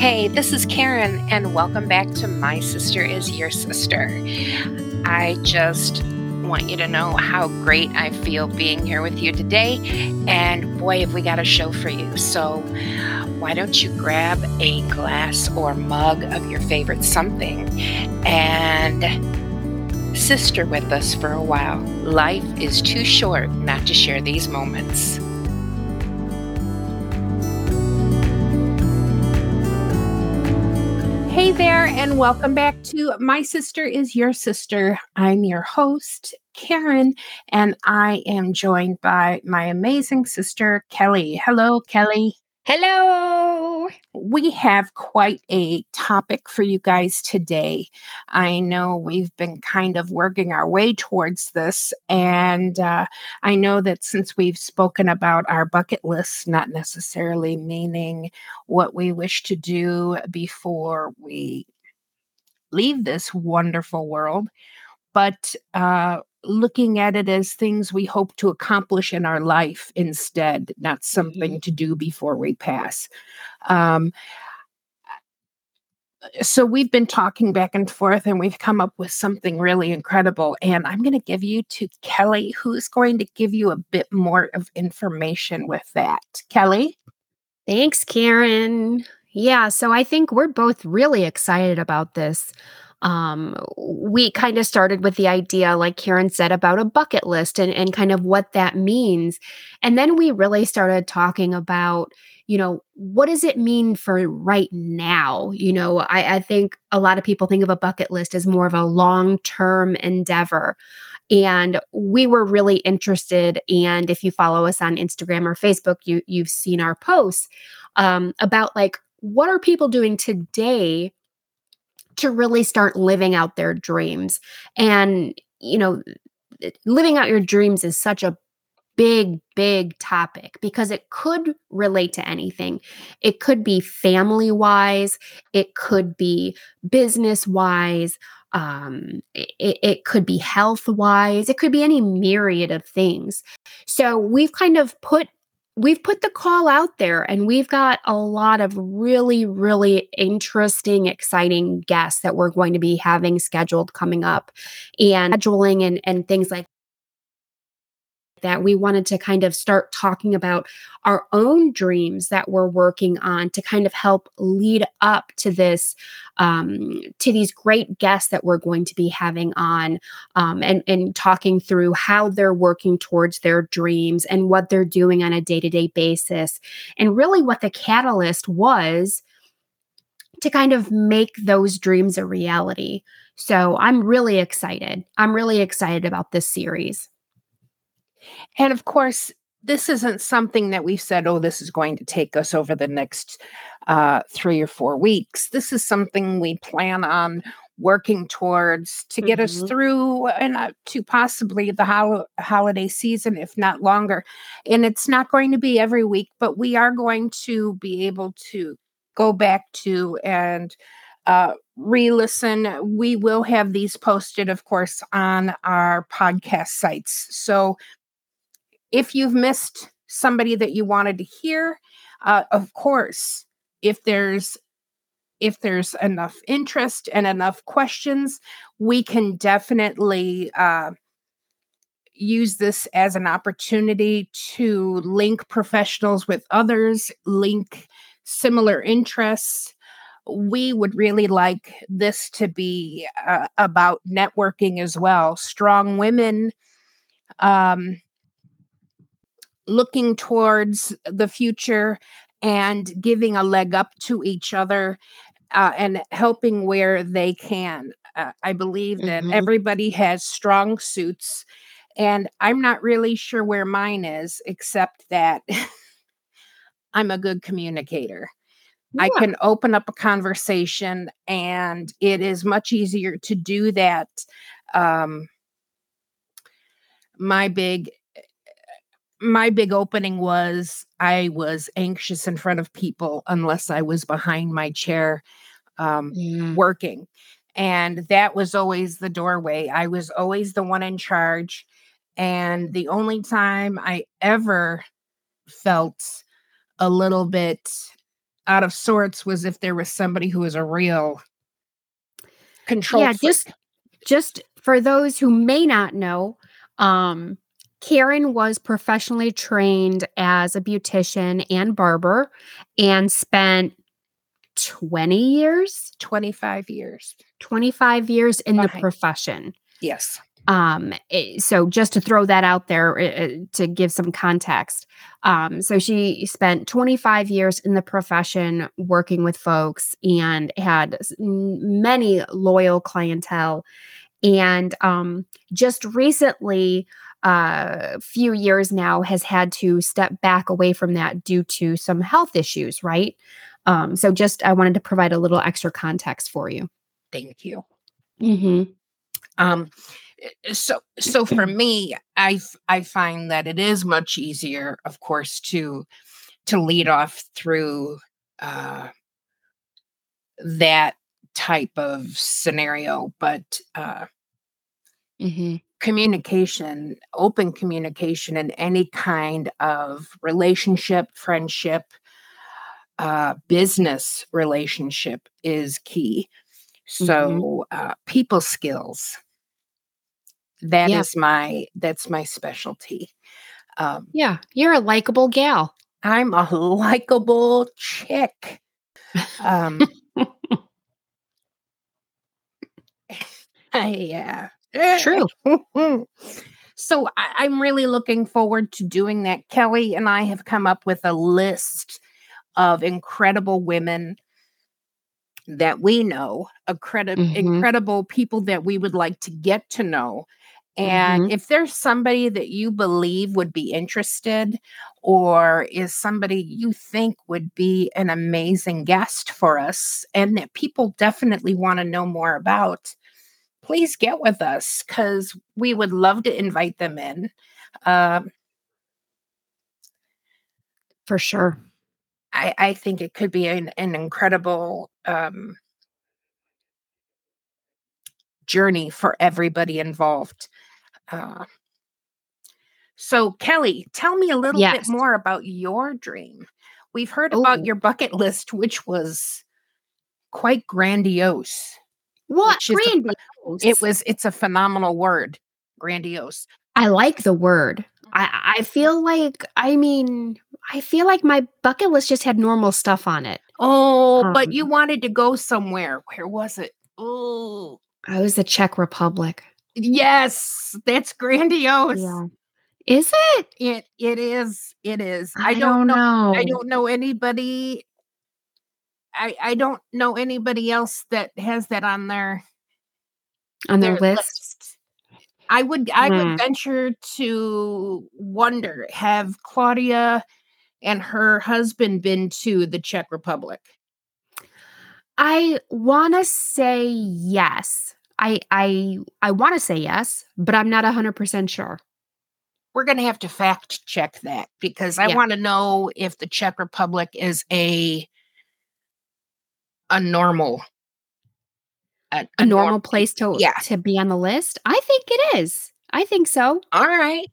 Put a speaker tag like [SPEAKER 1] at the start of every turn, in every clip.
[SPEAKER 1] Hey, this is Karen, and welcome back to My Sister is Your Sister. I just want you to know how great I feel being here with you today. And boy, have we got a show for you. So, why don't you grab a glass or mug of your favorite something and sister with us for a while? Life is too short not to share these moments. There, and welcome back to My Sister is Your Sister. I'm your host, Karen, and I am joined by my amazing sister, Kelly. Hello, Kelly.
[SPEAKER 2] Hello.
[SPEAKER 1] We have quite a topic for you guys today. I know we've been kind of working our way towards this, and uh, I know that since we've spoken about our bucket list, not necessarily meaning what we wish to do before we leave this wonderful world, but uh, looking at it as things we hope to accomplish in our life instead, not something mm-hmm. to do before we pass. Um, so we've been talking back and forth and we've come up with something really incredible and i'm going to give you to kelly who's going to give you a bit more of information with that kelly
[SPEAKER 2] thanks karen yeah so i think we're both really excited about this um, we kind of started with the idea, like Karen said, about a bucket list and, and kind of what that means. And then we really started talking about, you know, what does it mean for right now? You know, I, I think a lot of people think of a bucket list as more of a long term endeavor. And we were really interested. And if you follow us on Instagram or Facebook, you you've seen our posts um, about like what are people doing today to really start living out their dreams. And, you know, living out your dreams is such a big, big topic because it could relate to anything. It could be family wise, it could be business wise, um, it, it could be health wise, it could be any myriad of things. So we've kind of put we've put the call out there and we've got a lot of really, really interesting, exciting guests that we're going to be having scheduled coming up and scheduling and, and things like that we wanted to kind of start talking about our own dreams that we're working on to kind of help lead up to this um, to these great guests that we're going to be having on um, and and talking through how they're working towards their dreams and what they're doing on a day-to-day basis and really what the catalyst was to kind of make those dreams a reality. So I'm really excited. I'm really excited about this series.
[SPEAKER 1] And of course, this isn't something that we've said, oh, this is going to take us over the next uh, three or four weeks. This is something we plan on working towards to get mm-hmm. us through and uh, to possibly the hol- holiday season, if not longer. And it's not going to be every week, but we are going to be able to go back to and uh, re listen. We will have these posted, of course, on our podcast sites. So if you've missed somebody that you wanted to hear, uh, of course, if there's if there's enough interest and enough questions, we can definitely uh, use this as an opportunity to link professionals with others, link similar interests. We would really like this to be uh, about networking as well. Strong women um, looking towards the future and giving a leg up to each other uh, and helping where they can. Uh, I believe that mm-hmm. everybody has strong suits, and I'm not really sure where mine is, except that I'm a good communicator. Yeah. I can open up a conversation, and it is much easier to do that. Um, my big my big opening was I was anxious in front of people unless I was behind my chair um, yeah. working. And that was always the doorway. I was always the one in charge. And the only time I ever felt a little bit out of sorts was if there was somebody who was a real control.
[SPEAKER 2] Yeah, just just for those who may not know, um, Karen was professionally trained as a beautician and barber and spent 20 years,
[SPEAKER 1] 25 years,
[SPEAKER 2] 25 years in
[SPEAKER 1] Okay.
[SPEAKER 2] the profession.
[SPEAKER 1] yes.
[SPEAKER 2] Um, eh, so just to throw that out there eh, to give some context. Um, so she spent 25 years in the profession working with folks and had many loyal clientele. And um, just recently, a few years now, has had to step back away from that due to some health issues, right? Um, so just I wanted to provide a little extra context for you.
[SPEAKER 1] Thank you.
[SPEAKER 2] Mm-hmm.
[SPEAKER 1] Um, eh, so so for me, I I find that it is much easier, of course, to to lead off through uh, that type of scenario, but uh,
[SPEAKER 2] Mm-hmm.
[SPEAKER 1] Communication, open communication, in any kind of relationship, friendship, uh, business relationship is key. So, uh, people skills. That is
[SPEAKER 2] Yeah.
[SPEAKER 1] my that's my specialty. Um,
[SPEAKER 2] Yeah, you're a likable gal.
[SPEAKER 1] I'm a likable chick. Um, yeah.
[SPEAKER 2] True.
[SPEAKER 1] so I, I'm really looking forward to doing that. Kelly and I have come up with a list of incredible women that we know, accredi-
[SPEAKER 2] Mhm.
[SPEAKER 1] incredible people that we would like to get to know. And if there's somebody that you believe would be interested, or is somebody you think would be an amazing guest for us, and that people definitely want to know more about, please get with us because we would love to invite them in. Um,
[SPEAKER 2] For sure.
[SPEAKER 1] I, I think it could be an, an incredible um, journey for everybody involved. Uh, so, Kelly, tell me a little
[SPEAKER 2] Yes.
[SPEAKER 1] bit more about your dream. We've heard about your bucket list, which was quite grandiose.
[SPEAKER 2] What
[SPEAKER 1] the-
[SPEAKER 2] grandiose?
[SPEAKER 1] It was, it's a phenomenal word, grandiose.
[SPEAKER 2] I like the word. I I feel like I mean I feel like my bucket list just had normal stuff on it.
[SPEAKER 1] Oh, but
[SPEAKER 2] Um,
[SPEAKER 1] you wanted to go somewhere. Where was it? Oh,
[SPEAKER 2] I was the Czech Republic.
[SPEAKER 1] yes, that's grandiose.
[SPEAKER 2] Is it?
[SPEAKER 1] It it is. It is.
[SPEAKER 2] I,
[SPEAKER 1] I, don't, know.
[SPEAKER 2] know.
[SPEAKER 1] I don't know anybody. I I don't know anybody else that has that on their
[SPEAKER 2] on their, list.
[SPEAKER 1] I would I
[SPEAKER 2] Hmm.
[SPEAKER 1] would venture to wonder have Claudia and her husband been to the Czech Republic?
[SPEAKER 2] I want to say yes. I I I want to say yes, but I'm not 100% sure.
[SPEAKER 1] We're going to have to fact check that because I
[SPEAKER 2] Yeah.
[SPEAKER 1] want to know if the Czech Republic is a a normal a,
[SPEAKER 2] A normal
[SPEAKER 1] norm-
[SPEAKER 2] place to
[SPEAKER 1] yeah.
[SPEAKER 2] to be on the list? I think it is. I think so.
[SPEAKER 1] All right.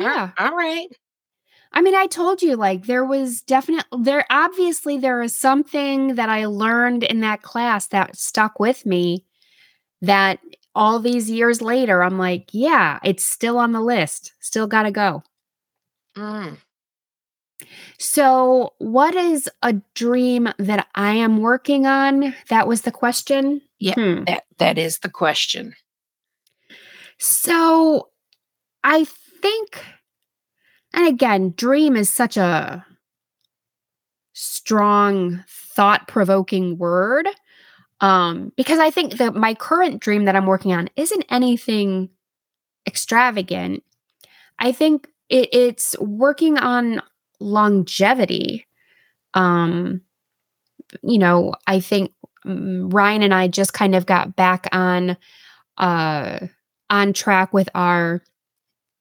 [SPEAKER 2] Yeah.
[SPEAKER 1] All right.
[SPEAKER 2] I mean, I told you like there was definitely there obviously there is something that I learned in that class that stuck with me that all these years later I'm like, yeah, it's still on the list. Still got to go.
[SPEAKER 1] Mm.
[SPEAKER 2] So, what is a dream that I am working on? That was the question.
[SPEAKER 1] Yeah.
[SPEAKER 2] Hmm.
[SPEAKER 1] That that is the question.
[SPEAKER 2] So, I think, and again, dream is such a strong, thought provoking word. Um, because I think that my current dream that I'm working on isn't anything extravagant. I think it, it's working on longevity. Um, you know, I think Ryan and I just kind of got back on uh on track with our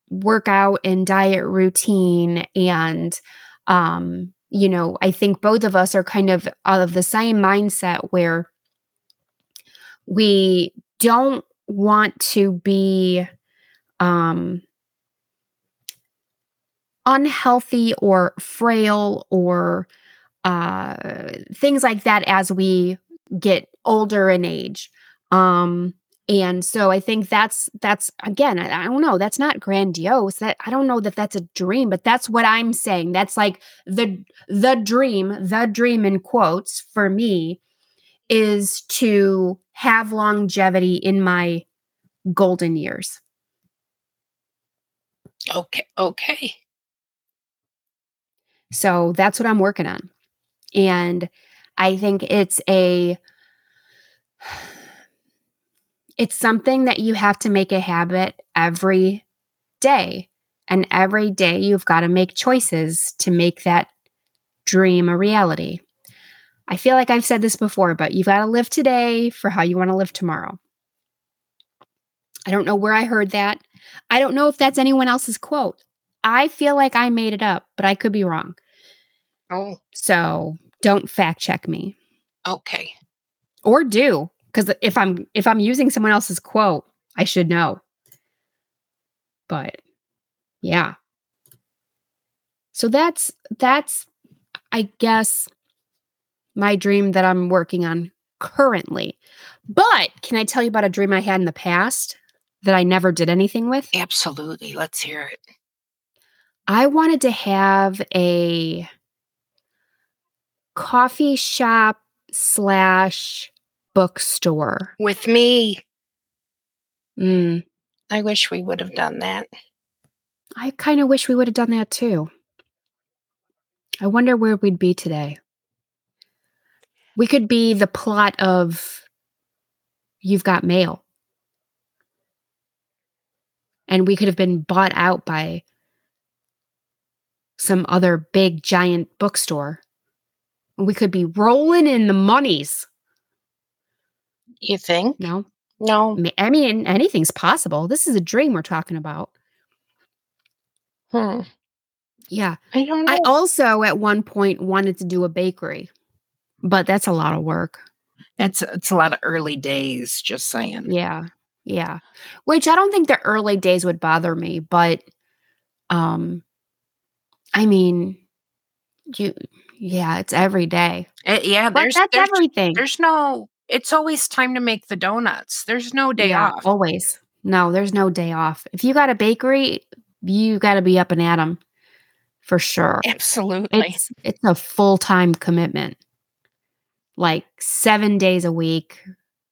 [SPEAKER 2] workout and diet routine and um you know i think both of us are kind of of the same mindset where we don't want to be um unhealthy or frail or uh things like that as we get older in age um and so i think that's that's again I, I don't know that's not grandiose that i don't know that that's a dream but that's what i'm saying that's like the the dream the dream in quotes for me is to have longevity in my golden years
[SPEAKER 1] Okay. Okay.
[SPEAKER 2] So that's what I'm working on. And I think it's a it's something that you have to make a habit every day. And every day you've got to make choices to make that dream a reality. I feel like I've said this before, but you've got to live today for how you want to live tomorrow. I don't know where I heard that. I don't know if that's anyone else's quote. I feel like I made it up, but I could be wrong.
[SPEAKER 1] Oh,
[SPEAKER 2] So don't fact check me
[SPEAKER 1] okay.
[SPEAKER 2] or do because if I'm if I'm using someone else's quote, I should know. But yeah. So that's that's I guess my dream that I'm working on currently. But can I tell you about a dream I had in the past that I never did anything with?
[SPEAKER 1] Absolutely. Let's hear it.
[SPEAKER 2] I wanted to have a coffee shop slash bookstore.
[SPEAKER 1] With me,
[SPEAKER 2] Mm,
[SPEAKER 1] I wish we would have done that.
[SPEAKER 2] I kind of wish we would have done that too. I wonder where we'd be today. We could be the plot of You've Got Mail. And we could have been bought out by some other big giant bookstore. We could be rolling in the monies.
[SPEAKER 1] You think?
[SPEAKER 2] No,
[SPEAKER 1] No.
[SPEAKER 2] I mean, anything's possible. This is a dream we're talking about.
[SPEAKER 1] Hmm.
[SPEAKER 2] Yeah.
[SPEAKER 1] I don't know.
[SPEAKER 2] I also at one point wanted to do a bakery, but that's a lot of work.
[SPEAKER 1] it's it's a lot of early days. Just saying.
[SPEAKER 2] Yeah. Yeah. Which I don't think the early days would bother me, but um I mean you yeah, it's every day.
[SPEAKER 1] Uh, yeah.
[SPEAKER 2] But
[SPEAKER 1] There's
[SPEAKER 2] that's
[SPEAKER 1] there's,
[SPEAKER 2] everything.
[SPEAKER 1] there's no. It's always time to make the donuts. There's no day
[SPEAKER 2] yeah,
[SPEAKER 1] off.
[SPEAKER 2] Always. No, there's no day off. If you got a bakery, you got to be up and at 'em for sure.
[SPEAKER 1] Absolutely.
[SPEAKER 2] It's it's a full-time commitment. Like 7 days a week,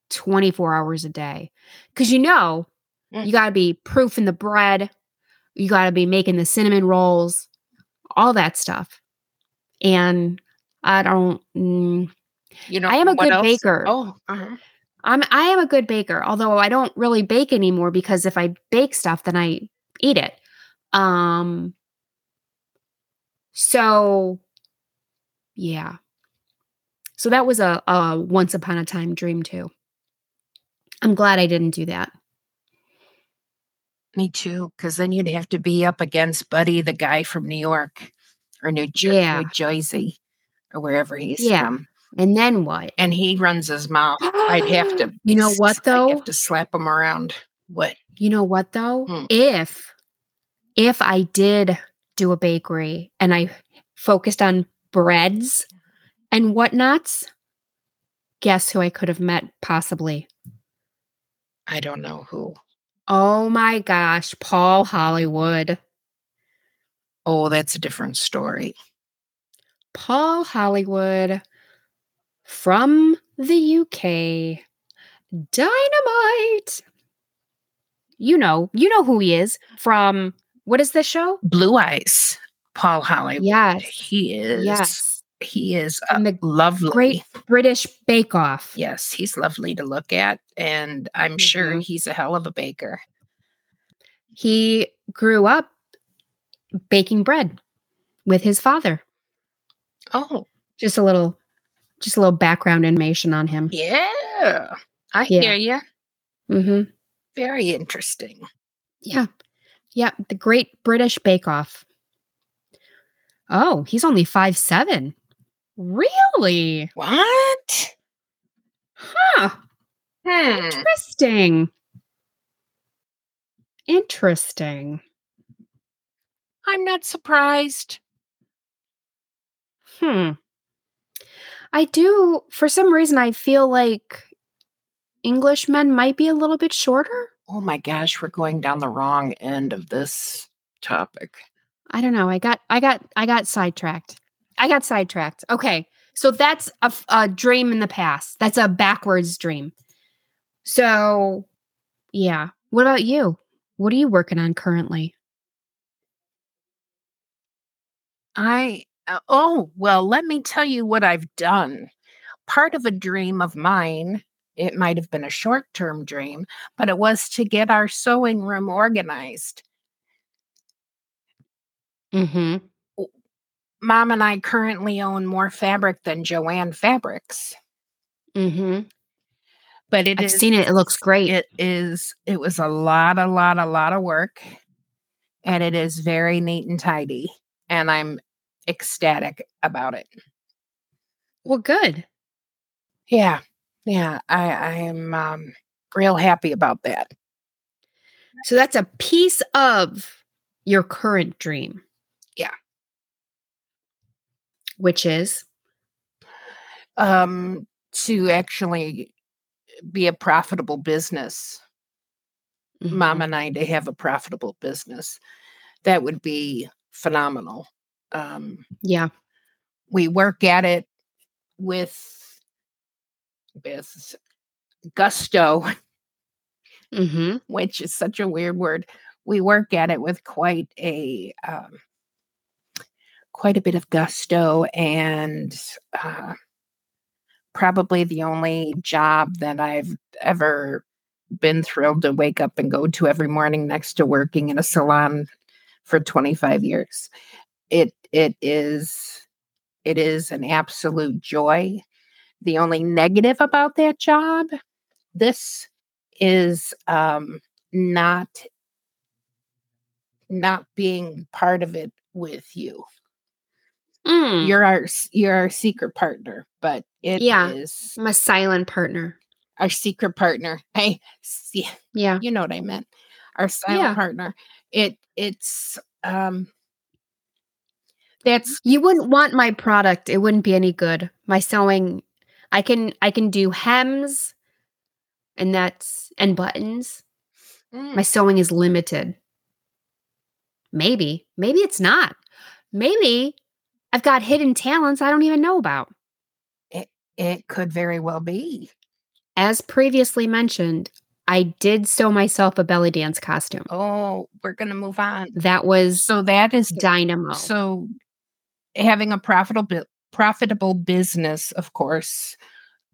[SPEAKER 2] 24 hours a day. Cuz you know,
[SPEAKER 1] Mm.
[SPEAKER 2] you got to be proofing the bread, you got to be making the cinnamon rolls, all that stuff. And I don't mm,
[SPEAKER 1] you know.
[SPEAKER 2] I am a good
[SPEAKER 1] else?
[SPEAKER 2] baker.
[SPEAKER 1] Oh. uh-huh.
[SPEAKER 2] I'm I am a good baker, although I don't really bake anymore because if I bake stuff then I eat it. Um so yeah. So that was a, a once upon a time dream too. I'm glad I didn't do that.
[SPEAKER 1] Me too. Because then you'd have to be up against Buddy, the guy from New York or New, Jer-
[SPEAKER 2] Yeah.
[SPEAKER 1] New Jersey or wherever he's
[SPEAKER 2] Yeah.
[SPEAKER 1] from.
[SPEAKER 2] And then what?
[SPEAKER 1] And he runs his mouth. I'd have to.
[SPEAKER 2] You know what, though?
[SPEAKER 1] I'd have to slap him around. What?
[SPEAKER 2] You know what though?
[SPEAKER 1] Hmm.
[SPEAKER 2] If if I did do a bakery and I focused on breads and whatnots, guess who I could have met possibly?
[SPEAKER 1] I don't know who.
[SPEAKER 2] Oh my gosh, Paul Hollywood.
[SPEAKER 1] Oh, that's a different story.
[SPEAKER 2] Paul Hollywood from the UK. Dynamite. You know, you know who he is from what is this show?
[SPEAKER 1] Blue Eyes, Paul Hollywood.
[SPEAKER 2] Yes.
[SPEAKER 1] He is.
[SPEAKER 2] Yes.
[SPEAKER 1] He is uh,
[SPEAKER 2] And the
[SPEAKER 1] lovely.
[SPEAKER 2] Great British Bake Off.
[SPEAKER 1] Yes, he's lovely to look at. And I'm sure
[SPEAKER 2] Mhm.
[SPEAKER 1] he's a hell of a baker.
[SPEAKER 2] He grew up baking bread with his father.
[SPEAKER 1] Oh,
[SPEAKER 2] Just a little just a little background information on him.
[SPEAKER 1] yeah. I
[SPEAKER 2] Yeah.
[SPEAKER 1] hear you.
[SPEAKER 2] Mhm.
[SPEAKER 1] Very interesting.
[SPEAKER 2] Yeah. Yeah, the Great British Bake Off. Oh, he's only five seven. Really?
[SPEAKER 1] What?
[SPEAKER 2] Huh.
[SPEAKER 1] Hmm.
[SPEAKER 2] Interesting. Interesting.
[SPEAKER 1] I'm not surprised.
[SPEAKER 2] Hmm. I do. For some reason, I feel like Englishmen might be a little bit shorter.
[SPEAKER 1] Oh my gosh, we're going down the wrong end of this topic.
[SPEAKER 2] I don't know. I got, I got, I got sidetracked. I got sidetracked. Okay, so that's a, a dream in the past. That's a backwards dream. So, yeah. What about you? What are you working on currently?
[SPEAKER 1] I uh, oh, well, let me tell you what I've done. Part of a dream of mine, it might have been a short-term dream, but it was to get our sewing room organized.
[SPEAKER 2] Mhm.
[SPEAKER 1] Mom and I currently own more fabric than Jo-Ann Fabrics.
[SPEAKER 2] Mhm.
[SPEAKER 1] But it
[SPEAKER 2] I've
[SPEAKER 1] is
[SPEAKER 2] seen it. It looks great.
[SPEAKER 1] it is it was a lot a lot a lot of work and it is very neat and tidy and I'm ecstatic about it.
[SPEAKER 2] well, good.
[SPEAKER 1] Yeah. Yeah, I I am um real happy about that.
[SPEAKER 2] So that's a piece of your current dream.
[SPEAKER 1] Yeah.
[SPEAKER 2] Which is
[SPEAKER 1] Um to actually be a profitable business. Mom
[SPEAKER 2] Mhm.
[SPEAKER 1] and I to have a profitable business. That would be phenomenal. Um
[SPEAKER 2] Yeah.
[SPEAKER 1] we work at it with with gusto,
[SPEAKER 2] Mhm.
[SPEAKER 1] which is such a weird word. We work at it with quite a um, quite a bit of gusto and uh, probably the only job that I've ever been thrilled to wake up and go to every morning next to working in a salon for 25 years. It it is it is an absolute joy. The only negative about that job, this is um not not being part of it with you.
[SPEAKER 2] Mm.
[SPEAKER 1] You're our you're our secret partner, but it is
[SPEAKER 2] Yeah. I'm a silent partner.
[SPEAKER 1] our secret partner. Hey, see,
[SPEAKER 2] Yeah.
[SPEAKER 1] you know what I meant. Our silent
[SPEAKER 2] Yeah.
[SPEAKER 1] partner. It it's um that's
[SPEAKER 2] You wouldn't want my product. It wouldn't be any good. My sewing I can I can do hems and that's and buttons.
[SPEAKER 1] mm,
[SPEAKER 2] My sewing is limited. Maybe. Maybe it's not. Maybe I've got hidden talents I don't even know about.
[SPEAKER 1] It it could very well be.
[SPEAKER 2] As previously mentioned, I did sew myself a belly dance costume.
[SPEAKER 1] Oh, we're gonna move on.
[SPEAKER 2] That was
[SPEAKER 1] So that is
[SPEAKER 2] dynamo.
[SPEAKER 1] So having a profitable profitable business, of course,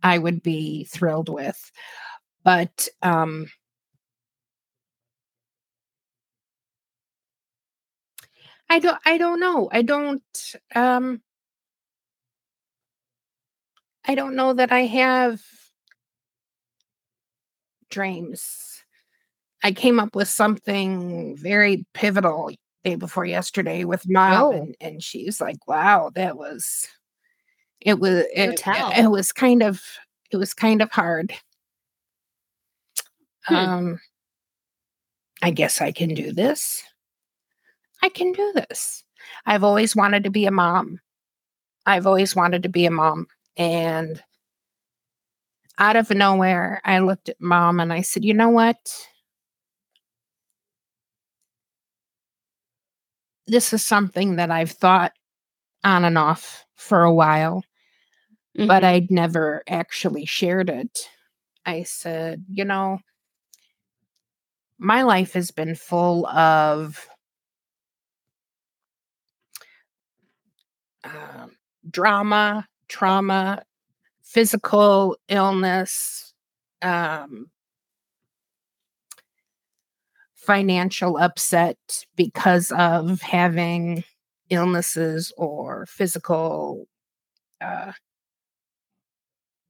[SPEAKER 1] I would be thrilled with. But um I don't I don't know. I don't um I don't know that I have dreams. I came up with something very pivotal day before yesterday with mom
[SPEAKER 2] Oh.
[SPEAKER 1] and, and she's like, wow, that was it was it,
[SPEAKER 2] tell.
[SPEAKER 1] it was kind of it was kind of hard.
[SPEAKER 2] Hmm.
[SPEAKER 1] Um I guess I can do this. I can do this. I've always wanted to be a mom. I've always wanted to be a mom. And out of nowhere, I looked at mom and I said, you know what? This is something that I've thought on and off for a while, but
[SPEAKER 2] Mhm.
[SPEAKER 1] I'd never actually shared it. I said, you know, my life has been full of um, drama, trauma, physical illness, um, financial upset because of having illnesses or physical uh,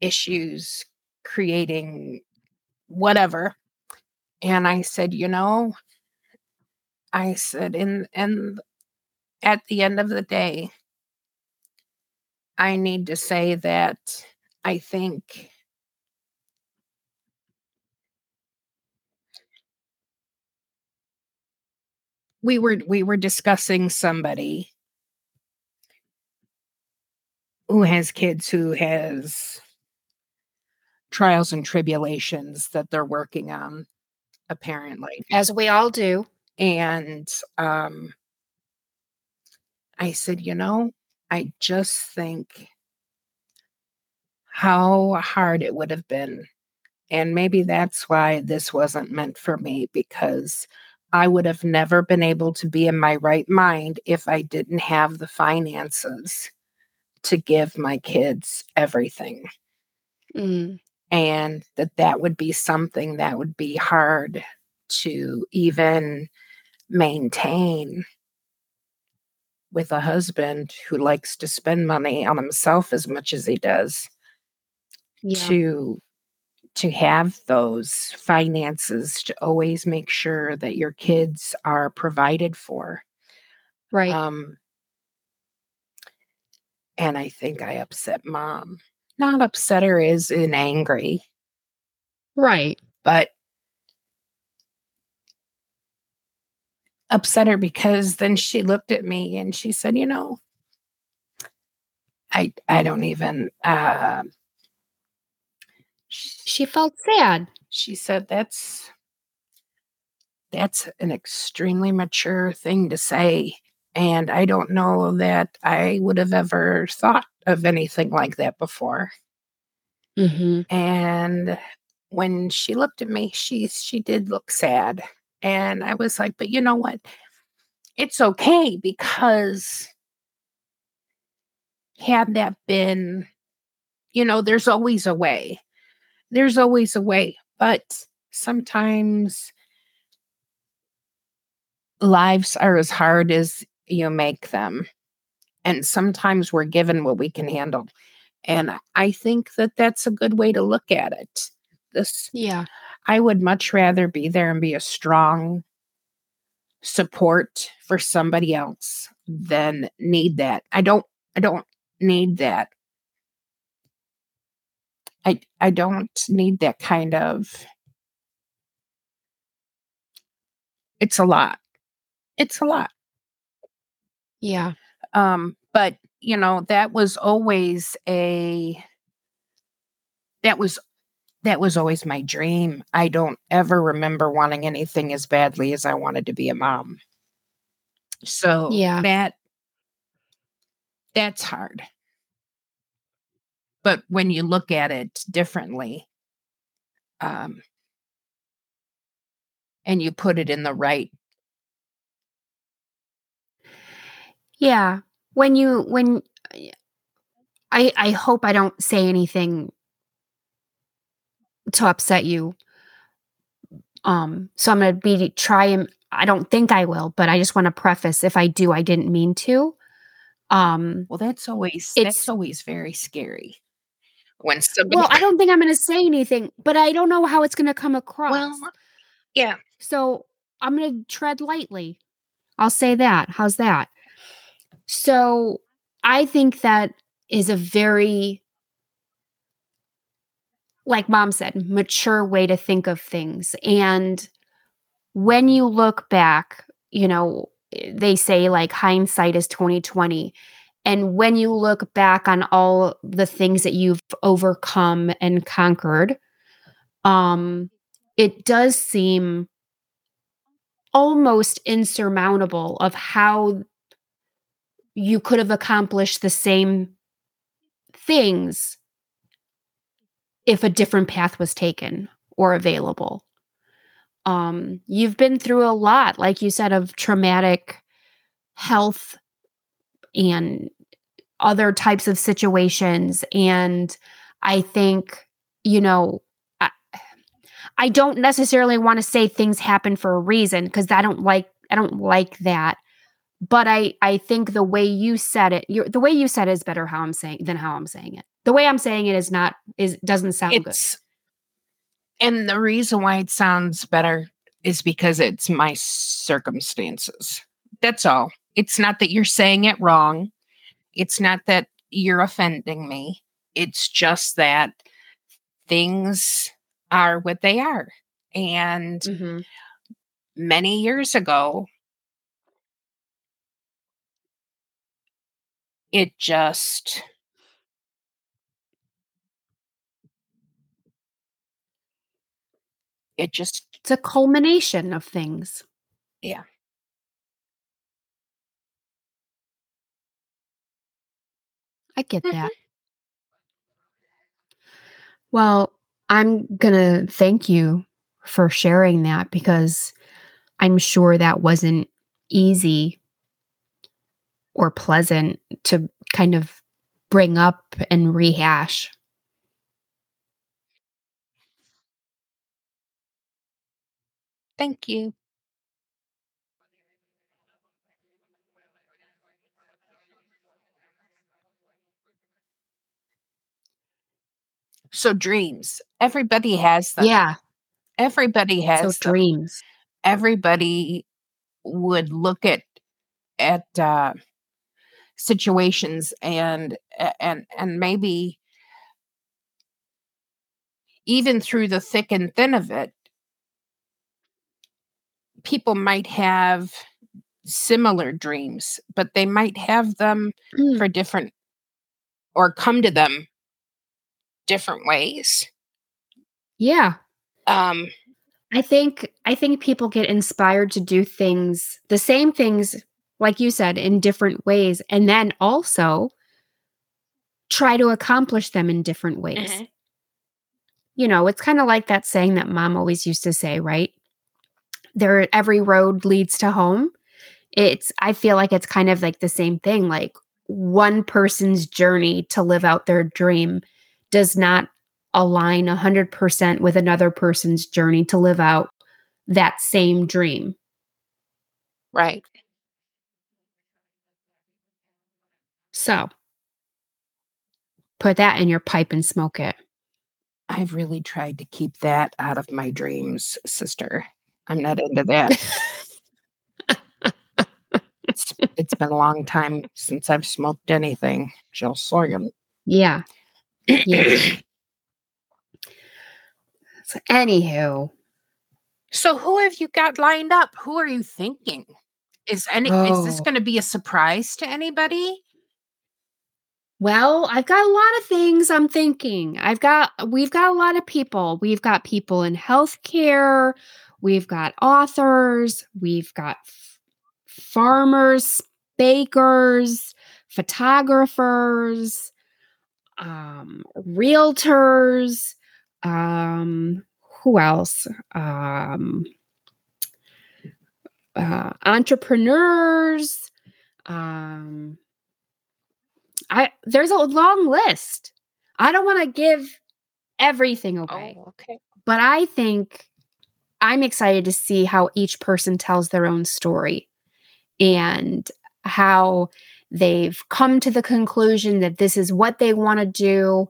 [SPEAKER 1] issues creating whatever. And I said, you know, I said, in and at the end of the day, I need to say that I think we were we were discussing somebody who has kids who has trials and tribulations that they're working on apparently.
[SPEAKER 2] As we all do.
[SPEAKER 1] And um i said you know i just think how hard it would have been and maybe that's why this wasn't meant for me because I would have never been able to be in my right mind if I didn't have the finances to give my kids everything.
[SPEAKER 2] Mm.
[SPEAKER 1] And that that would be something that would be hard to even maintain with a husband who likes to spend money on himself as much as he does
[SPEAKER 2] Yeah.
[SPEAKER 1] to to have those finances to always make sure that your kids are provided for
[SPEAKER 2] Right.
[SPEAKER 1] um and i think i upset mom not upset her is in angry
[SPEAKER 2] right.
[SPEAKER 1] but upset her because then she looked at me and she said you know i i don't even uh
[SPEAKER 2] She felt sad.
[SPEAKER 1] she said that's that's an extremely mature thing to say and i don't know that i would have ever thought of anything like that before
[SPEAKER 2] Mm-hmm.
[SPEAKER 1] and when she looked at me she she did look sad and i was like but you know what it's okay because had that been you know there's always a way there's always a way but sometimes lives are as hard as you make them and sometimes we're given what we can handle and i think that that's a good way to look at it. This
[SPEAKER 2] Yeah.
[SPEAKER 1] i would much rather be there and be a strong support for somebody else than need that. I don't i don't need that i i don't need that kind of it's a lot. It's a lot.
[SPEAKER 2] Yeah.
[SPEAKER 1] um but you know that was always a that was that was always my dream. I don't ever remember wanting anything as badly as i wanted to be a mom. So
[SPEAKER 2] Yeah.
[SPEAKER 1] that that's hard but when you look at it differently um and you put it in the right
[SPEAKER 2] Yeah. When you when I I hope I don't say anything to upset you. Um so I'm going to be try and I don't think I will, but I just want to preface if I do I didn't mean to. Um
[SPEAKER 1] well that's always
[SPEAKER 2] It's-
[SPEAKER 1] that's always very scary when somebody
[SPEAKER 2] well, I don't think I'm going to say anything, but I don't know how it's going to come across.
[SPEAKER 1] well yeah
[SPEAKER 2] So I'm going to tread lightly. I'll say that. How's that? So I think that is a very, like mom said, mature way to think of things. And when you look back, you know, eh, they say like hindsight is 2020. And when you look back on all the things that you've overcome and conquered, um, it does seem almost insurmountable of how you could have accomplished the same things if a different path was taken or available. Um, you've been through a lot, like you said, of traumatic health and other types of situations. And I think, you know, I, I don't necessarily want to say things happen for a reason because I don't like I don't like that. But I I think the way you said it, you the way you said it is better how I'm saying than how I'm saying it. The way I'm saying it is not is doesn't sound good.
[SPEAKER 1] and the reason why it sounds better is because it's my circumstances that's all it's not that you're saying it wrong it's not that you're offending me. It's just that things are what they are. And
[SPEAKER 2] mm-hmm.
[SPEAKER 1] many years ago, it just it just
[SPEAKER 2] it's a culmination of things
[SPEAKER 1] yeah
[SPEAKER 2] I get that. Mm-hmm. Well, I'm going to thank you for sharing that because I'm sure that wasn't easy or pleasant to kind of bring up and rehash.
[SPEAKER 1] thank you. So dreams. Everybody has them.
[SPEAKER 2] Yeah.
[SPEAKER 1] Everybody
[SPEAKER 2] So
[SPEAKER 1] has them.
[SPEAKER 2] dreams.
[SPEAKER 1] Everybody would look at at uh, situations and and and maybe even through the thick and thin of it, people might have similar dreams, but they might have them
[SPEAKER 2] Mm,
[SPEAKER 1] for different or come to them different ways.
[SPEAKER 2] Yeah.
[SPEAKER 1] Um,
[SPEAKER 2] I think I think people get inspired to do things, the same things like you said in different ways and then also try to accomplish them in different ways.
[SPEAKER 1] Mhm.
[SPEAKER 2] You know, it's kind of like that saying that mom always used to say, right? There every road leads to home. It's I feel like it's kind of like the same thing like one person's journey to live out their dream does not align 100% with another person's journey to live out that same dream.
[SPEAKER 1] right.
[SPEAKER 2] So put that in your pipe and smoke it.
[SPEAKER 1] I've really tried to keep that out of my dreams, sister. I'm not into that. it's, it's been a long time since I've smoked anything, Jill Sawyer.
[SPEAKER 2] Yeah. Yeah. So, anywho,
[SPEAKER 1] So who have you got lined up? Who are you thinking? Is any is this
[SPEAKER 2] Oh.
[SPEAKER 1] going to be a surprise to anybody?
[SPEAKER 2] well, I've got a lot of things I'm thinking. I've got, we've got a lot of people. We've got people in healthcare. We've got authors. We've got f- farmers, bakers, photographers, um, realtors. Um, who else? Um, uh, entrepreneurs. Um, I there's a long list. I don't want to give everything away,
[SPEAKER 1] Oh, okay.
[SPEAKER 2] but I think I'm excited to see how each person tells their own story and how they've come to the conclusion that this is what they want to do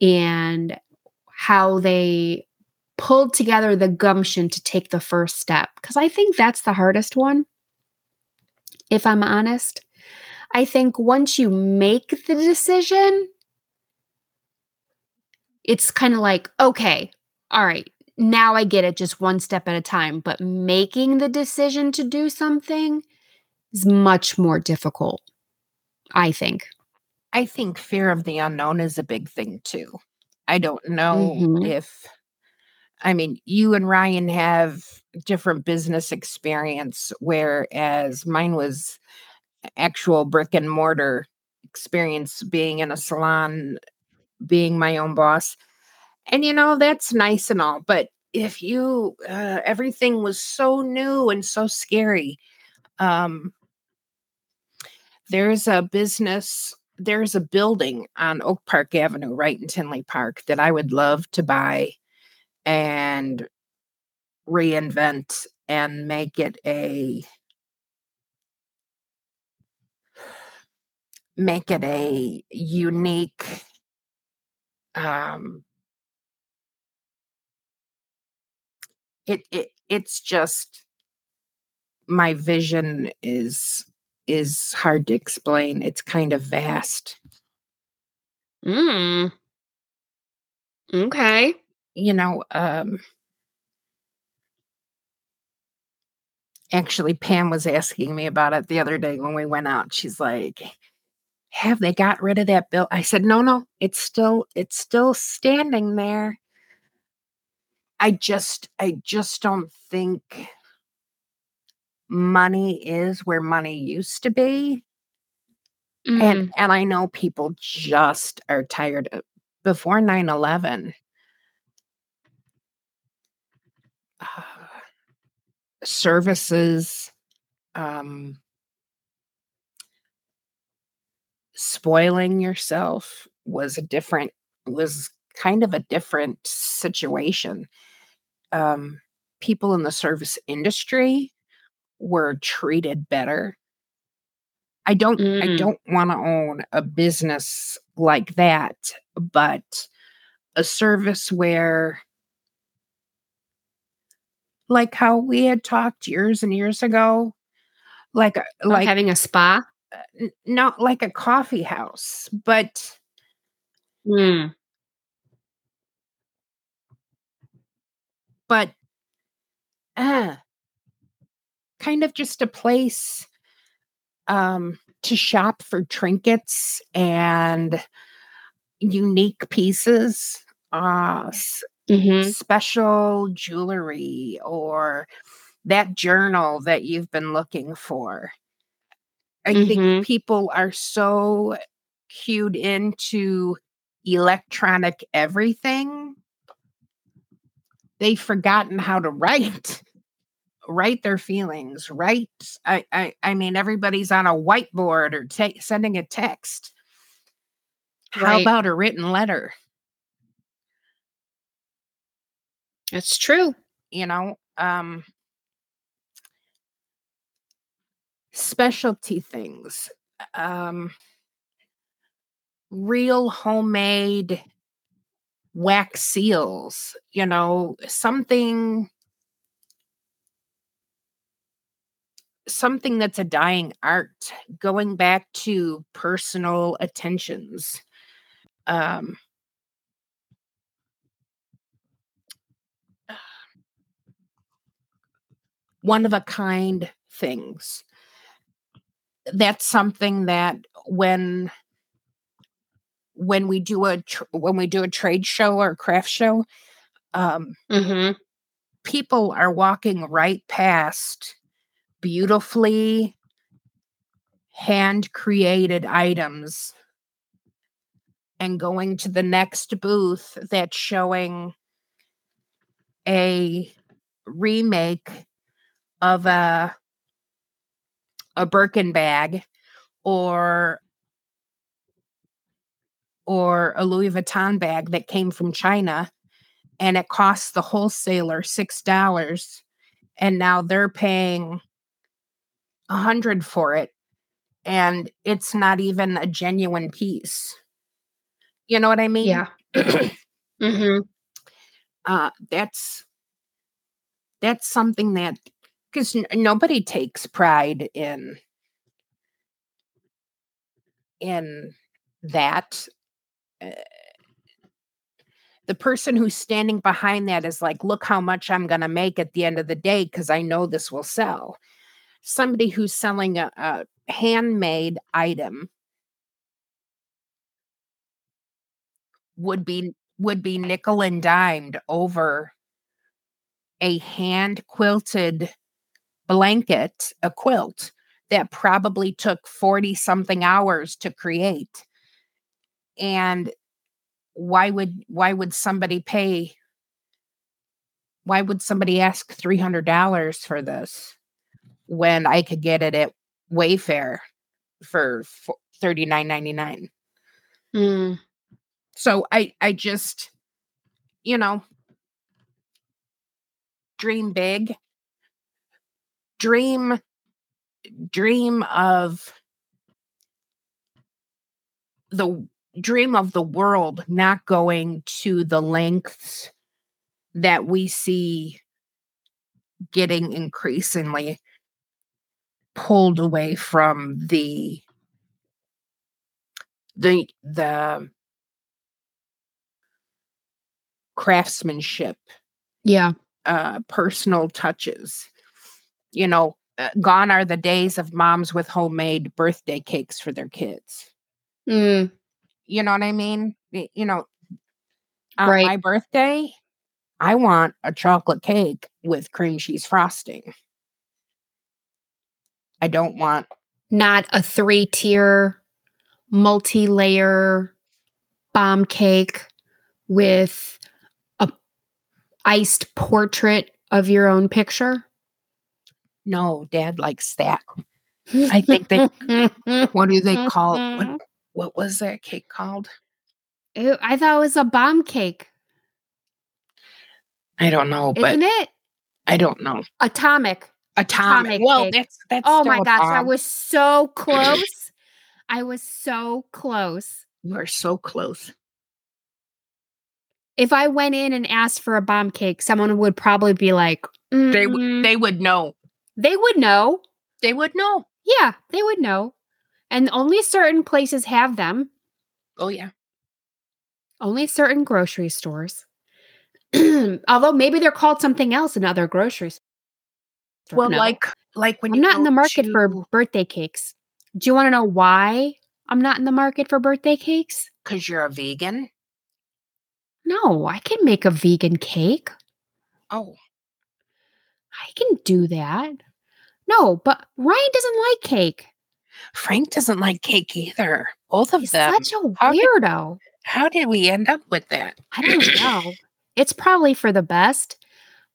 [SPEAKER 2] and how they pulled together the gumption to take the first step because I think that's the hardest one. If I'm honest, I think once you make the decision, it's kind of like, okay, all right, now I get it just one step at a time. But making the decision to do something is much more difficult, I think.
[SPEAKER 1] I think fear of the unknown is a big thing too. I don't know
[SPEAKER 2] Mhm.
[SPEAKER 1] if I mean, you and Ryan have different business experience, whereas mine was actual brick and mortar experience being in a salon, being my own boss. And you know, that's nice and all, but if you uh, everything was so new and so scary. Um there's a business there's a building on Oak Park Avenue right in Tinley Park that I would love to buy and reinvent and make it a make it a unique um it, it it's just my vision is is hard to explain it's kind of vast
[SPEAKER 2] Mm. Okay.
[SPEAKER 1] you know um actually pam was asking me about it the other day when we went out she's like have they got rid of that bill i said no no it's still it's still standing there I just I just don't think money is where money used to be.
[SPEAKER 2] Mm.
[SPEAKER 1] And and I know people just are tired of before 9/11 uh, services um spoiling yourself was a different was kind of a different situation. Um, people in the service industry were treated better. I don't I
[SPEAKER 2] Mm.
[SPEAKER 1] don't want to own a business like that, but a service where like how we had talked years and years ago, like
[SPEAKER 2] Or
[SPEAKER 1] like
[SPEAKER 2] having a spa?
[SPEAKER 1] uh, not like a coffee house, but
[SPEAKER 2] Mm.
[SPEAKER 1] but uh, kind of just a place um to shop for trinkets and unique pieces uh
[SPEAKER 2] Mhm.
[SPEAKER 1] special jewelry or that journal that you've been looking for i
[SPEAKER 2] Mhm.
[SPEAKER 1] think people are so cued into electronic everything they've forgotten how to write write their feelings write i i, I mean everybody's on a whiteboard or sending a text how
[SPEAKER 2] Right.
[SPEAKER 1] about a written letter
[SPEAKER 2] It's true.
[SPEAKER 1] you know um specialty things um real homemade wax seals you know something something that's a dying art going back to personal attentions um one of a kind things that's something that when when we do a tr- when we do a trade show or craft show um
[SPEAKER 2] Mhm.
[SPEAKER 1] people are walking right past beautifully hand created items and going to the next booth that's showing a remake of a a Birkin bag or or a Louis Vuitton bag that came from China and it costs the wholesaler six dollars and now they're paying a hundred for it and it's not even a genuine piece you know what i mean
[SPEAKER 2] Yeah. Mhm.
[SPEAKER 1] uh that's that's something that because n- nobody takes pride in in that Uh, the person who's standing behind that is like look how much i'm going to make at the end of the day because i know this will sell somebody who's selling a, a handmade item would be would be nickel and dimed over a hand quilted blanket, a quilt that probably took 40 something hours to create. And why would why would somebody pay why would somebody ask $300 for this when I could get it at Wayfair for fo- $39.99?
[SPEAKER 2] Mm.
[SPEAKER 1] So I I just you know dream big. Dream dream of the dream of the world not going to the lengths that we see getting increasingly pulled away from the the the craftsmanship
[SPEAKER 2] Yeah.
[SPEAKER 1] uh personal touches you know uh, gone are the days of moms with homemade birthday cakes for their kids
[SPEAKER 2] Mm.
[SPEAKER 1] you know what i mean you know on
[SPEAKER 2] Right.
[SPEAKER 1] my birthday I want a chocolate cake with cream cheese frosting. I don't want
[SPEAKER 2] Not a three tier, multi layer bomb cake with a iced portrait of your own picture.
[SPEAKER 1] no, dad likes that. I think they what do they call what what was that cake called?
[SPEAKER 2] Ew, I thought it was a bomb cake,
[SPEAKER 1] I don't know, but
[SPEAKER 2] isn't it?
[SPEAKER 1] I don't know.
[SPEAKER 2] Atomic.
[SPEAKER 1] Atomic.
[SPEAKER 2] Atomic
[SPEAKER 1] well,
[SPEAKER 2] cake.
[SPEAKER 1] that's that's
[SPEAKER 2] Oh my gosh, I was so close. I was so close.
[SPEAKER 1] You are so close.
[SPEAKER 2] If I went in and asked for a bomb cake, someone would probably be like,
[SPEAKER 1] They w-
[SPEAKER 2] "Mm-mm."
[SPEAKER 1] they would know.
[SPEAKER 2] they would know.
[SPEAKER 1] They would know.
[SPEAKER 2] Yeah, they would know. And only certain places have them.
[SPEAKER 1] Oh yeah.
[SPEAKER 2] Only certain grocery stores. Although maybe they're called something else in other grocery stores.
[SPEAKER 1] Well,
[SPEAKER 2] No.
[SPEAKER 1] like like when
[SPEAKER 2] I'm not in the market for birthday cakes. Do you want to know why I'm not in the market for birthday cakes?
[SPEAKER 1] Cause you're a vegan.
[SPEAKER 2] No, I can make a vegan cake.
[SPEAKER 1] Oh,
[SPEAKER 2] I can do that. No, but Ryan doesn't like cake.
[SPEAKER 1] Frank doesn't like cake either. Both of
[SPEAKER 2] He's
[SPEAKER 1] them.
[SPEAKER 2] such a
[SPEAKER 1] How did-
[SPEAKER 2] weirdo.
[SPEAKER 1] How did we end up with that?
[SPEAKER 2] I don't know. it's probably for the best,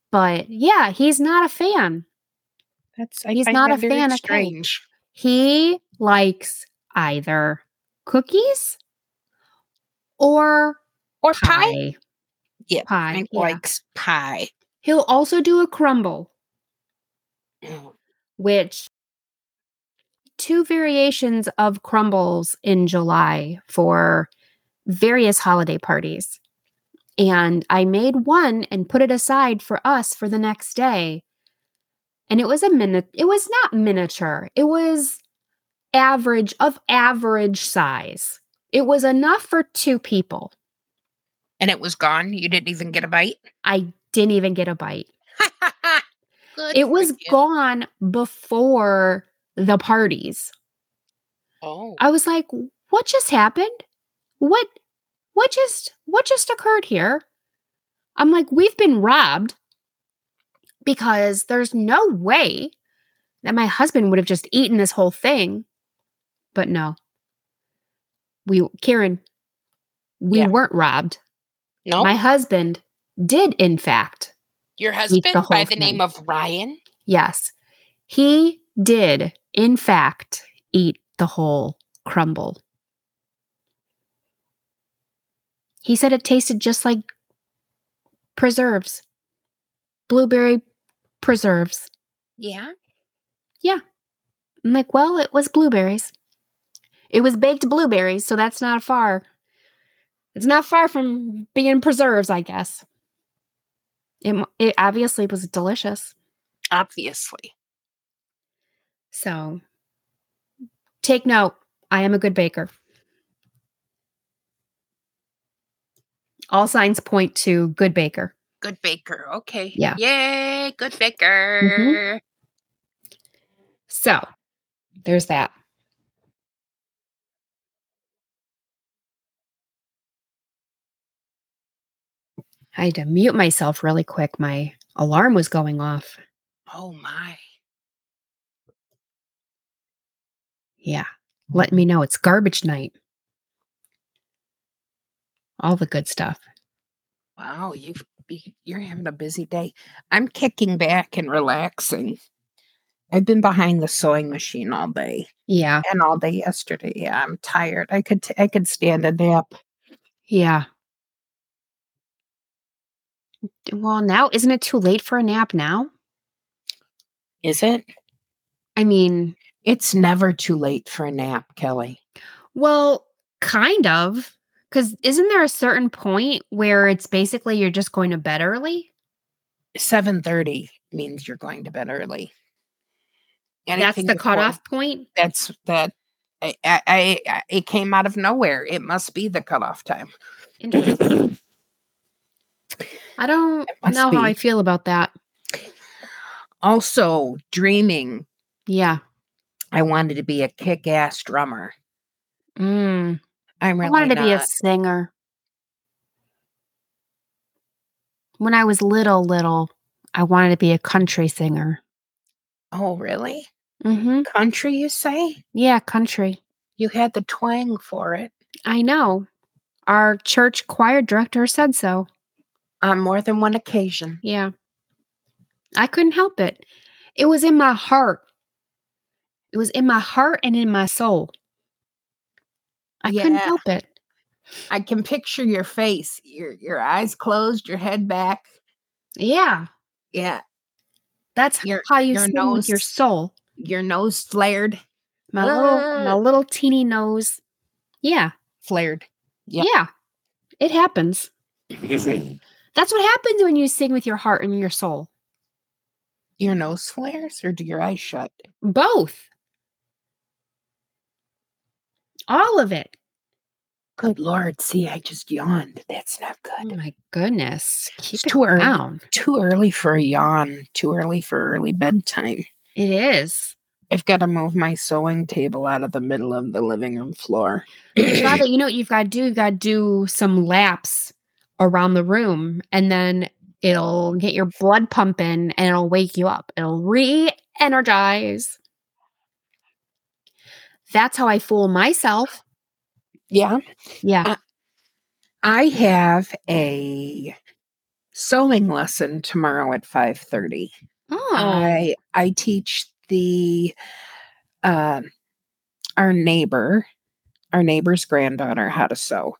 [SPEAKER 2] but yeah, he's not a fan.
[SPEAKER 1] That's I
[SPEAKER 2] He's not a
[SPEAKER 1] very
[SPEAKER 2] fan of
[SPEAKER 1] strange.
[SPEAKER 2] He likes either cookies or
[SPEAKER 1] Or pie.
[SPEAKER 2] pie.
[SPEAKER 1] Yeah,
[SPEAKER 2] Pie.
[SPEAKER 1] Frank
[SPEAKER 2] yeah.
[SPEAKER 1] likes pie.
[SPEAKER 2] He'll also do a crumble, oh. which two variations of crumbles in July for various holiday parties. And I made one and put it aside for us for the next day. And it was a minute it was not miniature. It was average of average size. It was enough for two people.
[SPEAKER 1] And it was gone. You didn't even get a bite.
[SPEAKER 2] I didn't even get a bite. It was
[SPEAKER 1] you.
[SPEAKER 2] gone before the parties.
[SPEAKER 1] Oh,
[SPEAKER 2] I was like, what just happened? What what just what just occurred here? I'm like, we've been robbed because there's no way that my husband would have just eaten this whole thing. But no. We Karen, we
[SPEAKER 1] Yeah.
[SPEAKER 2] weren't robbed.
[SPEAKER 1] no.
[SPEAKER 2] My husband did in fact
[SPEAKER 1] Your
[SPEAKER 2] the
[SPEAKER 1] husband
[SPEAKER 2] whole
[SPEAKER 1] by the
[SPEAKER 2] thing.
[SPEAKER 1] name of Ryan.
[SPEAKER 2] Yes, he did, in fact, eat the whole crumble. He said it tasted just like preserves, blueberry preserves.
[SPEAKER 1] Yeah. Yeah.
[SPEAKER 2] I'm like, well, it was blueberries. It was baked blueberries, so that's not far. It's not far from being preserves, I guess. It, it obviously was delicious.
[SPEAKER 1] Obviously.
[SPEAKER 2] So take note, I am a good baker. All signs point to good baker.
[SPEAKER 1] Good baker. Okay.
[SPEAKER 2] Yeah. Mm-hmm.
[SPEAKER 1] Yay. Good baker.
[SPEAKER 2] So there's that. I had to mute myself really quick. My alarm was going off.
[SPEAKER 1] Oh my.
[SPEAKER 2] Yeah. Let me know it's garbage night. All the good stuff.
[SPEAKER 1] Wow. You've you're having a busy day. I'm kicking back and relaxing. I've been behind the sewing machine all day
[SPEAKER 2] Yeah.
[SPEAKER 1] and all day yesterday. Yeah, I'm tired. I could t- I could stand a nap.
[SPEAKER 2] Yeah. Well, now isn't it too late for a nap now?
[SPEAKER 1] Is it?
[SPEAKER 2] I mean,
[SPEAKER 1] It's never too late for a nap, Kelly.
[SPEAKER 2] well, kind of. Because isn't there a certain point where it's basically you're just going to bed early?
[SPEAKER 1] 7:30 means you're going to bed early.
[SPEAKER 2] That's
[SPEAKER 1] Anything
[SPEAKER 2] the
[SPEAKER 1] before-
[SPEAKER 2] cutoff point.
[SPEAKER 1] That's that. I, I, I, it came out of nowhere. It must be the cutoff time.
[SPEAKER 2] Interesting. I don't know how. I feel about that.
[SPEAKER 1] Also, dreaming.
[SPEAKER 2] Yeah.
[SPEAKER 1] I wanted to be a kick-ass drummer.
[SPEAKER 2] Mm.
[SPEAKER 1] I'm really
[SPEAKER 2] I wanted to be a singer. When I was little, little, I wanted to be a country singer.
[SPEAKER 1] Oh, really?
[SPEAKER 2] Mm-hmm.
[SPEAKER 1] Country, you say?
[SPEAKER 2] Yeah, country.
[SPEAKER 1] You had the twang for it
[SPEAKER 2] I know. Our church choir director said so.
[SPEAKER 1] on more than one occasion.
[SPEAKER 2] Yeah. I couldn't help it. It was in my heart. It was in my heart and in my soul. I couldn't help it.
[SPEAKER 1] I can picture your face, your your eyes closed, your head back.
[SPEAKER 2] Yeah.
[SPEAKER 1] Yeah,
[SPEAKER 2] That's
[SPEAKER 1] Your-
[SPEAKER 2] how you
[SPEAKER 1] your
[SPEAKER 2] sing with your soul.
[SPEAKER 1] your nose flared,
[SPEAKER 2] My little my
[SPEAKER 1] Ah.
[SPEAKER 2] little teeny nose. Yeah.
[SPEAKER 1] flared. Yep.
[SPEAKER 2] Yeah. It happens. That's what happens when you sing with your heart and your soul.
[SPEAKER 1] Your nose flares, or do your eyes shut?
[SPEAKER 2] Both. All of it.
[SPEAKER 1] Good lord! See, I just yawned. That's not
[SPEAKER 2] Oh
[SPEAKER 1] good.
[SPEAKER 2] my goodness. Keep
[SPEAKER 1] It's
[SPEAKER 2] it
[SPEAKER 1] too early.
[SPEAKER 2] down.
[SPEAKER 1] Too early for a yawn. Too early for early bedtime.
[SPEAKER 2] It is.
[SPEAKER 1] I've got to move my sewing table out of the middle of the living room floor.
[SPEAKER 2] You gotta, you know what you've got to do? You've got to do some laps around the room and then it'll get your blood pumping and it'll wake you up. It'll re energize. That's how I fool myself.
[SPEAKER 1] yeah,
[SPEAKER 2] Yeah.
[SPEAKER 1] Uh, I have a sewing lesson tomorrow at five thirty.
[SPEAKER 2] oh.
[SPEAKER 1] I I teach the uh, our neighbor, our neighbor's granddaughter how to sew.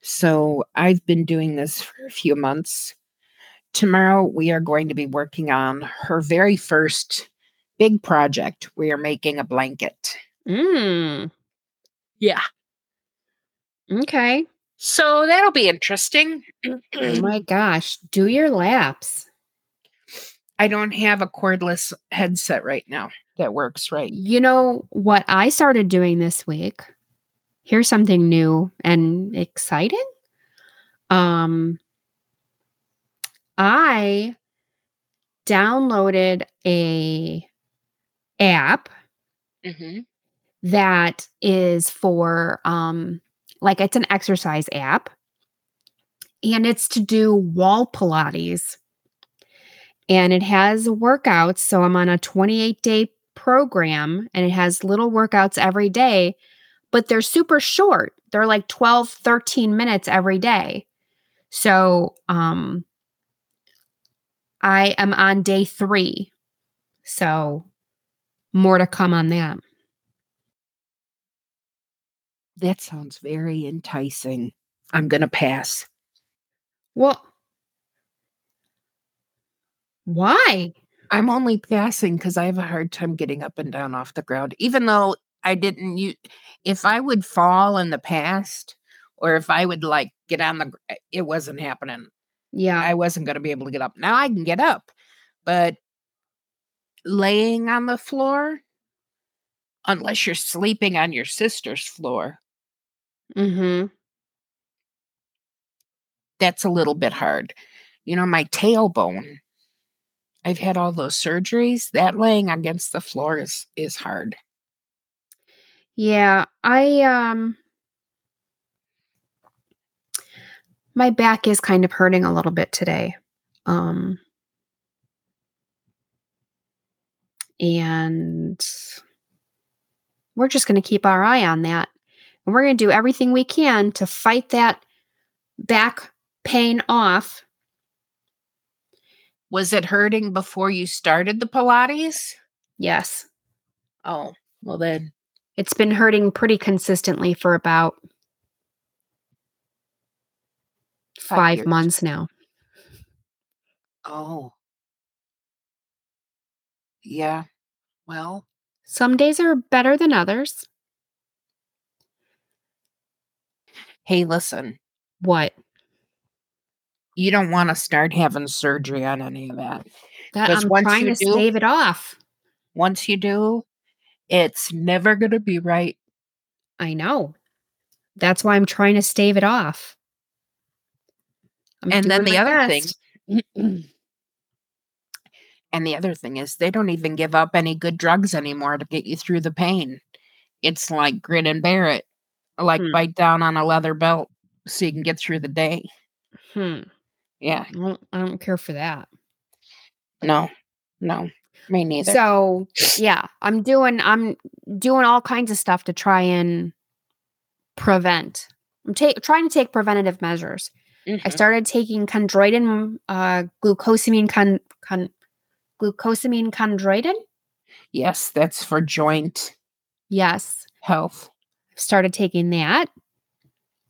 [SPEAKER 1] So I've been doing this for a few months. Tomorrow we are going to be working on her very first big project. We are making a blanket.
[SPEAKER 2] Mm.
[SPEAKER 1] Yeah.
[SPEAKER 2] Okay.
[SPEAKER 1] So that'll be interesting.
[SPEAKER 2] Oh my gosh. Do your laps.
[SPEAKER 1] I don't have a cordless headset right now that works right.
[SPEAKER 2] You know what I started doing this week? Here's something new and exciting. Um I downloaded a app
[SPEAKER 1] Mm-hmm.
[SPEAKER 2] That is for um like it's an exercise app and it's to do wall pilates and it has workouts. So i'm on a 28 day program and it has little workouts every day but they're super short. They're like 12 13 minutes every day. So um i am on day 3 so more to come on that
[SPEAKER 1] That sounds very enticing. I'm going to pass.
[SPEAKER 2] Well, why?
[SPEAKER 1] I'm only passing because I have a hard time getting up and down off the ground. Even though I didn't, you, if I would fall in the past, or if I would like get on the, eh, it wasn't happening.
[SPEAKER 2] Yeah.
[SPEAKER 1] I wasn't going to be able to get up. Now I can get up, but laying on the floor, unless you're sleeping on your sister's floor,
[SPEAKER 2] Mm-hmm.
[SPEAKER 1] that's a little bit hard. You know, my tailbone. I've had all those surgeries. That laying against the floor is is hard.
[SPEAKER 2] Yeah. I um my back is kind of hurting a little bit today. Um and we're just going to keep our eye on that. And we're going to do everything we can to fight that back pain off.
[SPEAKER 1] Was it hurting before you started the Pilates?
[SPEAKER 2] Yes.
[SPEAKER 1] Oh, well then.
[SPEAKER 2] It's been hurting pretty consistently for about
[SPEAKER 1] Five
[SPEAKER 2] five
[SPEAKER 1] years.
[SPEAKER 2] months now.
[SPEAKER 1] Oh. Yeah. Well,
[SPEAKER 2] Some days are better than others.
[SPEAKER 1] Hey, listen.
[SPEAKER 2] What?
[SPEAKER 1] You don't want to start having surgery on any of that.
[SPEAKER 2] That I'm
[SPEAKER 1] once
[SPEAKER 2] trying
[SPEAKER 1] you
[SPEAKER 2] to
[SPEAKER 1] do-
[SPEAKER 2] stave it off.
[SPEAKER 1] Once you do, it's never going to be right.
[SPEAKER 2] I know. That's why I'm trying to stave it off. I'm
[SPEAKER 1] and then the other
[SPEAKER 2] best.
[SPEAKER 1] thing and the other thing is they don't even give up any good drugs anymore to get you through the pain it's like grin and bear it like
[SPEAKER 2] Hmm.
[SPEAKER 1] bite down on a leather belt so you can get through the day
[SPEAKER 2] Hmm.
[SPEAKER 1] Yeah.
[SPEAKER 2] I don't, I don't care for that.
[SPEAKER 1] No. No. Me neither.
[SPEAKER 2] So yeah, I'm doing I'm doing all kinds of stuff to try and prevent. I'm ta- trying to take preventative measures. I
[SPEAKER 1] Mhm.
[SPEAKER 2] started taking chondroitin, uh, glucosamine con, con glucosamine chondroitin.
[SPEAKER 1] yes, that's for joint
[SPEAKER 2] Yes,
[SPEAKER 1] health.
[SPEAKER 2] Started taking that.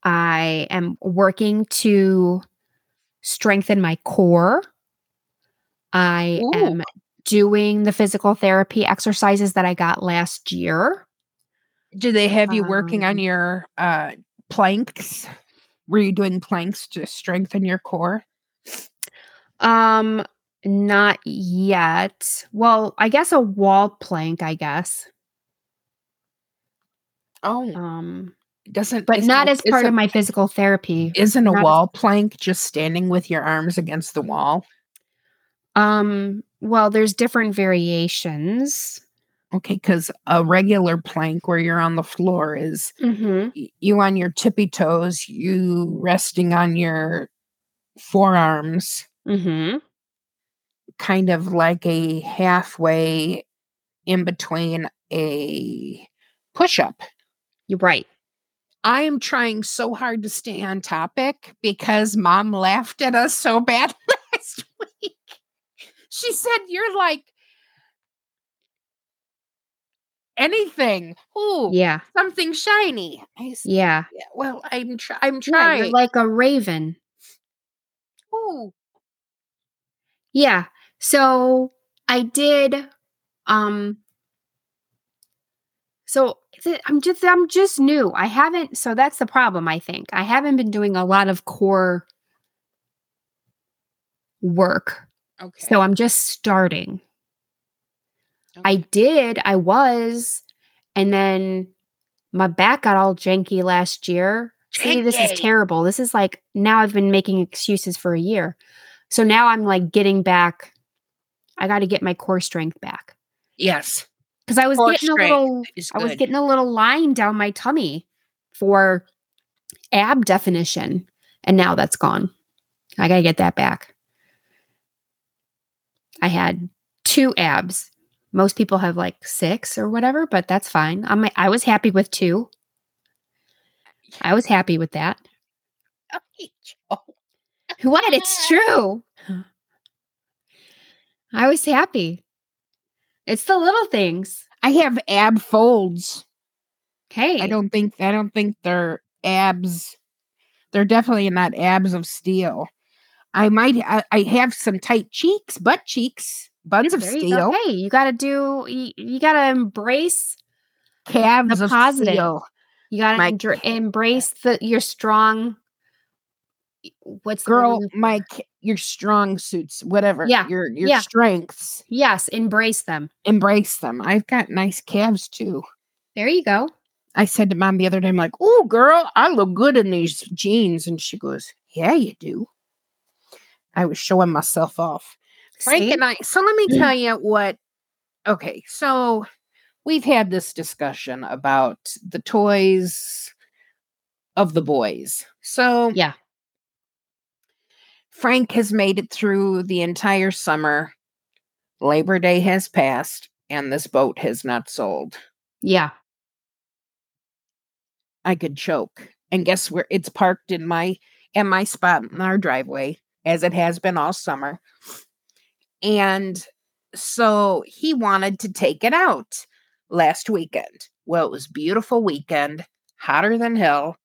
[SPEAKER 2] I am working to strengthen my core. I
[SPEAKER 1] Ooh.
[SPEAKER 2] am doing the physical therapy exercises that I got last year.
[SPEAKER 1] Do they have you working on
[SPEAKER 2] Um,
[SPEAKER 1] your uh planks? Were you doing planks to strengthen your core?
[SPEAKER 2] Um, not yet. Well, I guess a wall plank, I guess.
[SPEAKER 1] Oh,
[SPEAKER 2] Um,
[SPEAKER 1] doesn't
[SPEAKER 2] but
[SPEAKER 1] isn't
[SPEAKER 2] as part of my physical therapy.
[SPEAKER 1] Isn't a
[SPEAKER 2] not as-
[SPEAKER 1] wall plank just standing with your arms against the wall?
[SPEAKER 2] Um, well, there's different variations.
[SPEAKER 1] Okay, because a regular plank where you're on the floor is
[SPEAKER 2] Mm-hmm.
[SPEAKER 1] y- you on your tippy toes, you resting on your forearms,
[SPEAKER 2] Mm-hmm.
[SPEAKER 1] kind of like a halfway in between a push up.
[SPEAKER 2] You're right.
[SPEAKER 1] I am trying so hard to stay on topic because mom laughed at us so bad last week. She said, You're like anything. Ooh,
[SPEAKER 2] Yeah.
[SPEAKER 1] something shiny. I said,
[SPEAKER 2] Yeah.
[SPEAKER 1] "Yeah, well, I'm try- I'm
[SPEAKER 2] Yeah,
[SPEAKER 1] trying.
[SPEAKER 2] you're like a raven.
[SPEAKER 1] Ooh.
[SPEAKER 2] Yeah. So I did um so I'm just I'm just new. I haven't so that's the problem I think. I haven't been doing a lot of core work.
[SPEAKER 1] Okay.
[SPEAKER 2] So I'm just starting. I did, I was and then my back got all janky last year. See, this is terrible. This is like now I've been making excuses for a year. So now I'm like getting back I got to get my core strength back.
[SPEAKER 1] yes,
[SPEAKER 2] Cuz I was getting a little I was getting a little line down my tummy for ab definition and now that's gone. I got to get that back. I had two abs. Most people have like 6 or whatever, but that's fine. I'm I was happy with two. I was happy with that.
[SPEAKER 1] Oh,
[SPEAKER 2] What? It's true. I was happy. It's the little things.
[SPEAKER 1] I have ab folds.
[SPEAKER 2] Okay.
[SPEAKER 1] I don't think I don't think they're abs. They're definitely not abs of steel. I might I, I have some tight cheeks, butt cheeks, buns of
[SPEAKER 2] There you
[SPEAKER 1] steel,
[SPEAKER 2] go. Hey, you got to do. You, you got to embrace.
[SPEAKER 1] calves
[SPEAKER 2] the
[SPEAKER 1] of
[SPEAKER 2] positive.
[SPEAKER 1] steel.
[SPEAKER 2] You got
[SPEAKER 1] My
[SPEAKER 2] to embrace the your strong. What's
[SPEAKER 1] Girl,
[SPEAKER 2] word?
[SPEAKER 1] my your strong suits, whatever.
[SPEAKER 2] Yeah,
[SPEAKER 1] Your your
[SPEAKER 2] yeah.
[SPEAKER 1] strengths.
[SPEAKER 2] Yes, embrace them.
[SPEAKER 1] Embrace them. I've got nice calves too.
[SPEAKER 2] There you go.
[SPEAKER 1] I said to mom the other day, I'm like, oh, girl, I look good in these jeans. And she goes, yeah, you do. I was showing myself off. Frank
[SPEAKER 2] See?
[SPEAKER 1] and I, so let me mm. tell you what. Okay, so we've had this discussion about the toys of the boys. So,
[SPEAKER 2] Yeah.
[SPEAKER 1] Frank has made it through the entire summer. Labor Day has passed, and this boat has not sold.
[SPEAKER 2] Yeah.
[SPEAKER 1] I could choke. And guess where it's parked in my in my spot in our driveway, as it has been all summer. And so he wanted to take it out last weekend. Well, it was beautiful weekend, hotter than hell.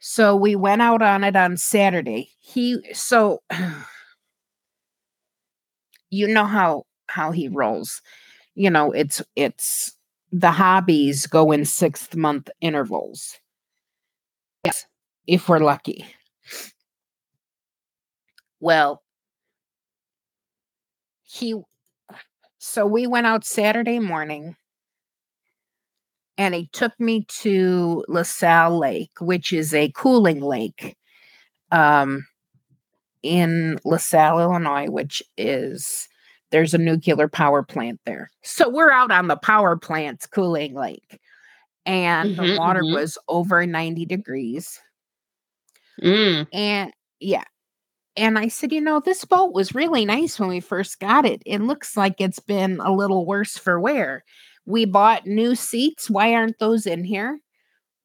[SPEAKER 1] So we went out on it on Saturday. He so you know how how he rolls. You know, it's it's the hobbies go in sixth month intervals.
[SPEAKER 2] Yes.
[SPEAKER 1] If we're lucky. Well, he so we went out Saturday morning and he took me to LaSalle Lake, which is a cooling lake um in LaSalle, Illinois, which is there's a nuclear power plant there. So we're out on the power plant's cooling lake. And the
[SPEAKER 2] Mhm,
[SPEAKER 1] water
[SPEAKER 2] mhm.
[SPEAKER 1] was over 90 degrees.
[SPEAKER 2] Mm.
[SPEAKER 1] And yeah. and I said, you know, this boat was really nice when we first got it. It looks like it's been a little worse for wear. We bought new seats. Why aren't those in here?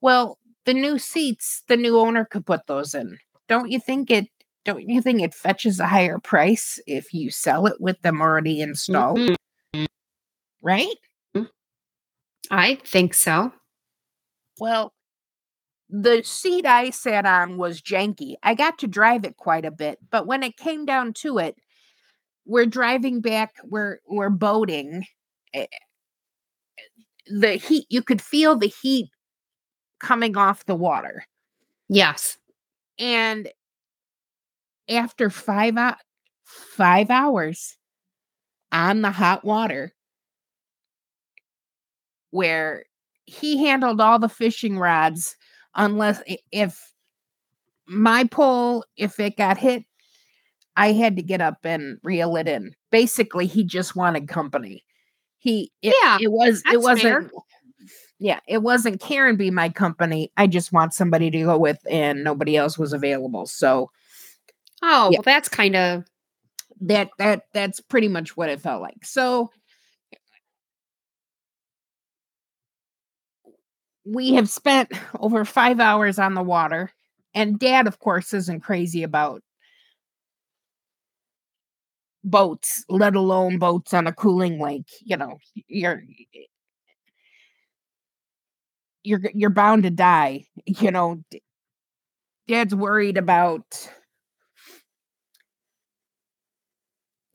[SPEAKER 1] Well, the new seats, the new owner could put those in. Don't you think it don't you think it fetches a higher price if you sell it with them already installed? Mm-hmm. Right?
[SPEAKER 2] I think so.
[SPEAKER 1] Well, the seat I sat on was janky. I got to drive it quite a bit, but when it came down to it, we're driving back, we're we're boating. The heat, you could feel the heat coming off the water.
[SPEAKER 2] Yes.
[SPEAKER 1] And after 5 uh, 5 hours on the hot water where he handled all the fishing rods unless if my pole if it got hit i had to get up and reel it in basically he just wanted company he it, yeah it was it wasn't fair. yeah it wasn't karen be my company i just want somebody to go with and nobody else was available so
[SPEAKER 2] oh yeah. well that's kind of
[SPEAKER 1] that that that's pretty much what it felt like so we have spent over five hours on the water, and dad, of course, isn't crazy about boats, let alone boats on a cooling lake. You know, you're you're you're bound to die. You know, dad's worried about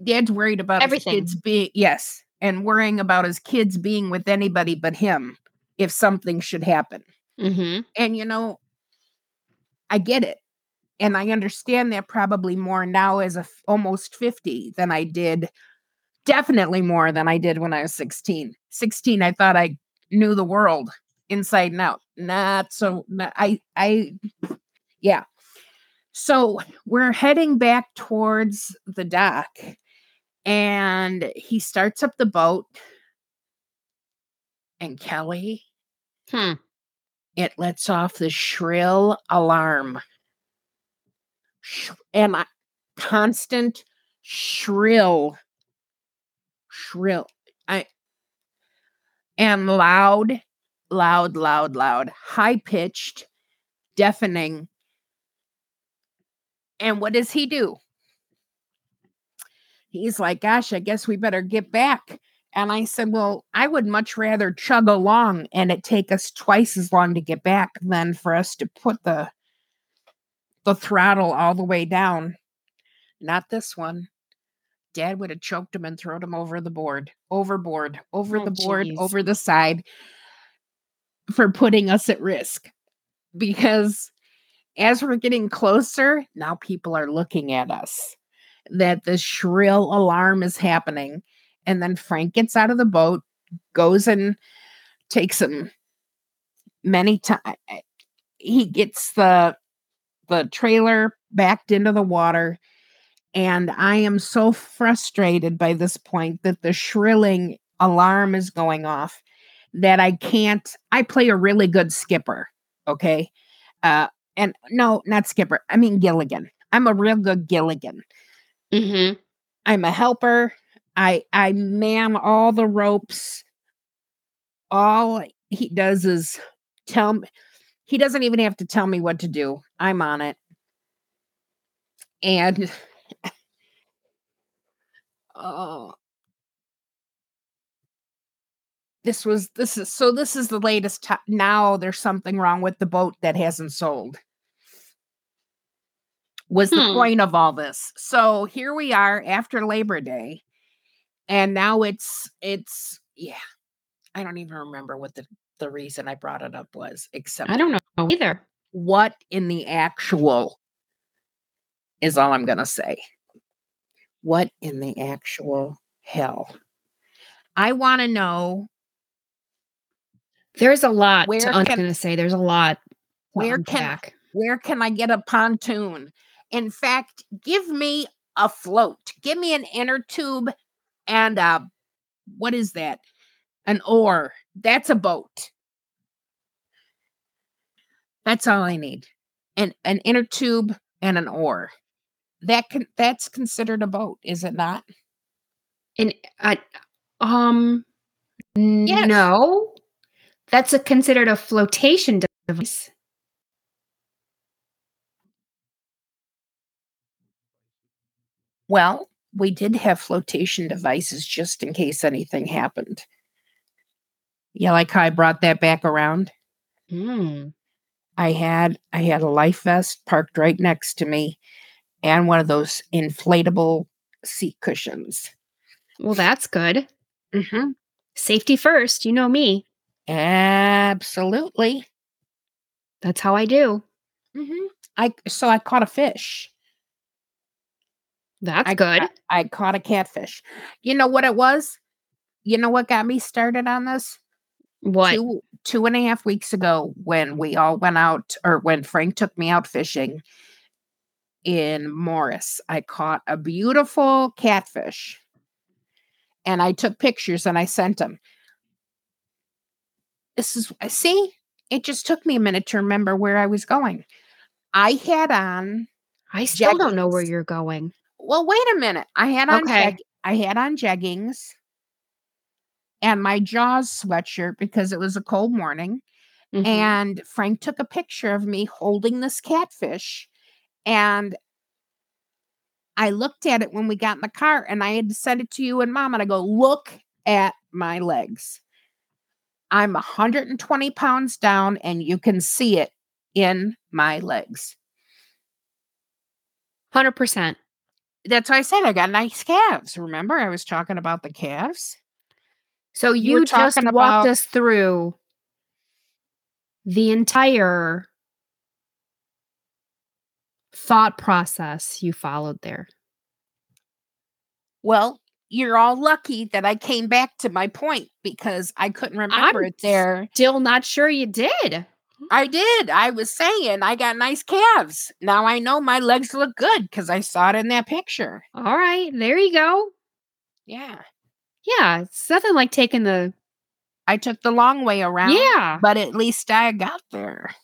[SPEAKER 1] dad's worried about
[SPEAKER 2] everything.
[SPEAKER 1] kids being yes, and worrying about his kids being with anybody but him if something should happen.
[SPEAKER 2] Mm-hmm.
[SPEAKER 1] And, you know, I get it. And I understand that probably more now as a f- almost 50 than I did, definitely more than I did when I was 16. 16, I thought I knew the world inside and out. Not so, not, I, I, yeah. So we're heading back towards the dock and he starts up the boat. And Kelly,
[SPEAKER 2] Hmm.
[SPEAKER 1] It lets off the shrill alarm. And I, constant shrill, shrill. I and loud, loud, loud, loud, high pitched, deafening. And what does he do? He's like, Gosh, I guess we better get back. And I said, Well, I would much rather chug along and it take us twice as long to get back than for us to put the the throttle all the way down. Not this one. Dad would have choked him and thrown him over the board, overboard, over oh, the board, geez. over the side for putting us at risk. Because as we're getting closer, now people are looking at us. That the shrill alarm is happening and then Frank gets out of the boat, goes and takes him many times. He gets the the trailer backed into the water. And I am so frustrated by this point that the shrilling alarm is going off that I can't. I play a really good skipper. Okay. Uh, and no, not skipper. I mean Gilligan. I'm a real good Gilligan.
[SPEAKER 2] Mm-hmm.
[SPEAKER 1] I'm a helper. I I man all the ropes. All he does is tell me he doesn't even have to tell me what to do. I'm on it. And oh this was this is so this is the latest t- now there's something wrong with the boat that hasn't sold was hmm. the point of all this so here we are after labor day and now it's it's yeah i don't even remember what the the reason i brought it up was except
[SPEAKER 2] i don't know either.
[SPEAKER 1] What in the actual is all i'm gonna say. What in the actual hell? I want to know
[SPEAKER 2] there's a lot where to, i'm gonna say. There's a lot
[SPEAKER 1] where can where can i get a pontoon? In fact give me a float. Give me an inner tube and uh, what is that? An oar. That's a boat. That's all I need. And an inner tube and an oar. that can that's considered a boat, is it not?
[SPEAKER 2] And uh, um,
[SPEAKER 1] Yes.
[SPEAKER 2] no, that's a considered a flotation device.
[SPEAKER 1] Well, we did have flotation devices just in case anything happened. Yeah, like how I brought that back around.
[SPEAKER 2] Mm.
[SPEAKER 1] I had I had a life vest parked right next to me and one of those inflatable seat cushions.
[SPEAKER 2] Well, that's good.
[SPEAKER 1] Mm-hmm.
[SPEAKER 2] Safety first. You know me.
[SPEAKER 1] Absolutely.
[SPEAKER 2] That's how I do.
[SPEAKER 1] Mm-hmm. I so I caught a fish.
[SPEAKER 2] That's
[SPEAKER 1] I,
[SPEAKER 2] good.
[SPEAKER 1] I, I caught a catfish. You know what it was? You know what got me started on this?
[SPEAKER 2] What?
[SPEAKER 1] Two two and a half weeks ago when we all went out or when Frank took me out fishing in Morris, I caught a beautiful catfish. And I took pictures and I sent them. This is uh, see, it just took me a minute to remember where I was going. I had on
[SPEAKER 2] I still don't know where you're going.
[SPEAKER 1] well, wait a minute. I had on
[SPEAKER 2] Okay.
[SPEAKER 1] jag- I had on jeggings and my Jaws sweatshirt because it was a cold morning.
[SPEAKER 2] Mhm.
[SPEAKER 1] And Frank took a picture of me holding this catfish. And I looked at it when we got in the car and I had to send it to you and mom. And I go, look at my legs. I'm 120 pounds down and you can see it in my legs.
[SPEAKER 2] 100%.
[SPEAKER 1] That's why I said I got nice calves. Remember, I was talking about the calves.
[SPEAKER 2] So
[SPEAKER 1] You
[SPEAKER 2] you just
[SPEAKER 1] talking
[SPEAKER 2] walked us through the entire thought process you followed there.
[SPEAKER 1] Well, you're all lucky that I came back to my point because I couldn't remember
[SPEAKER 2] I'm
[SPEAKER 1] it there.
[SPEAKER 2] Still not sure you did.
[SPEAKER 1] I did. I was saying I got nice calves. Now I know my legs look good because I saw it in that picture.
[SPEAKER 2] All right, there you go.
[SPEAKER 1] Yeah.
[SPEAKER 2] Yeah, it's nothing like taking the
[SPEAKER 1] I took the long way around.
[SPEAKER 2] Yeah,
[SPEAKER 1] But at least I got there.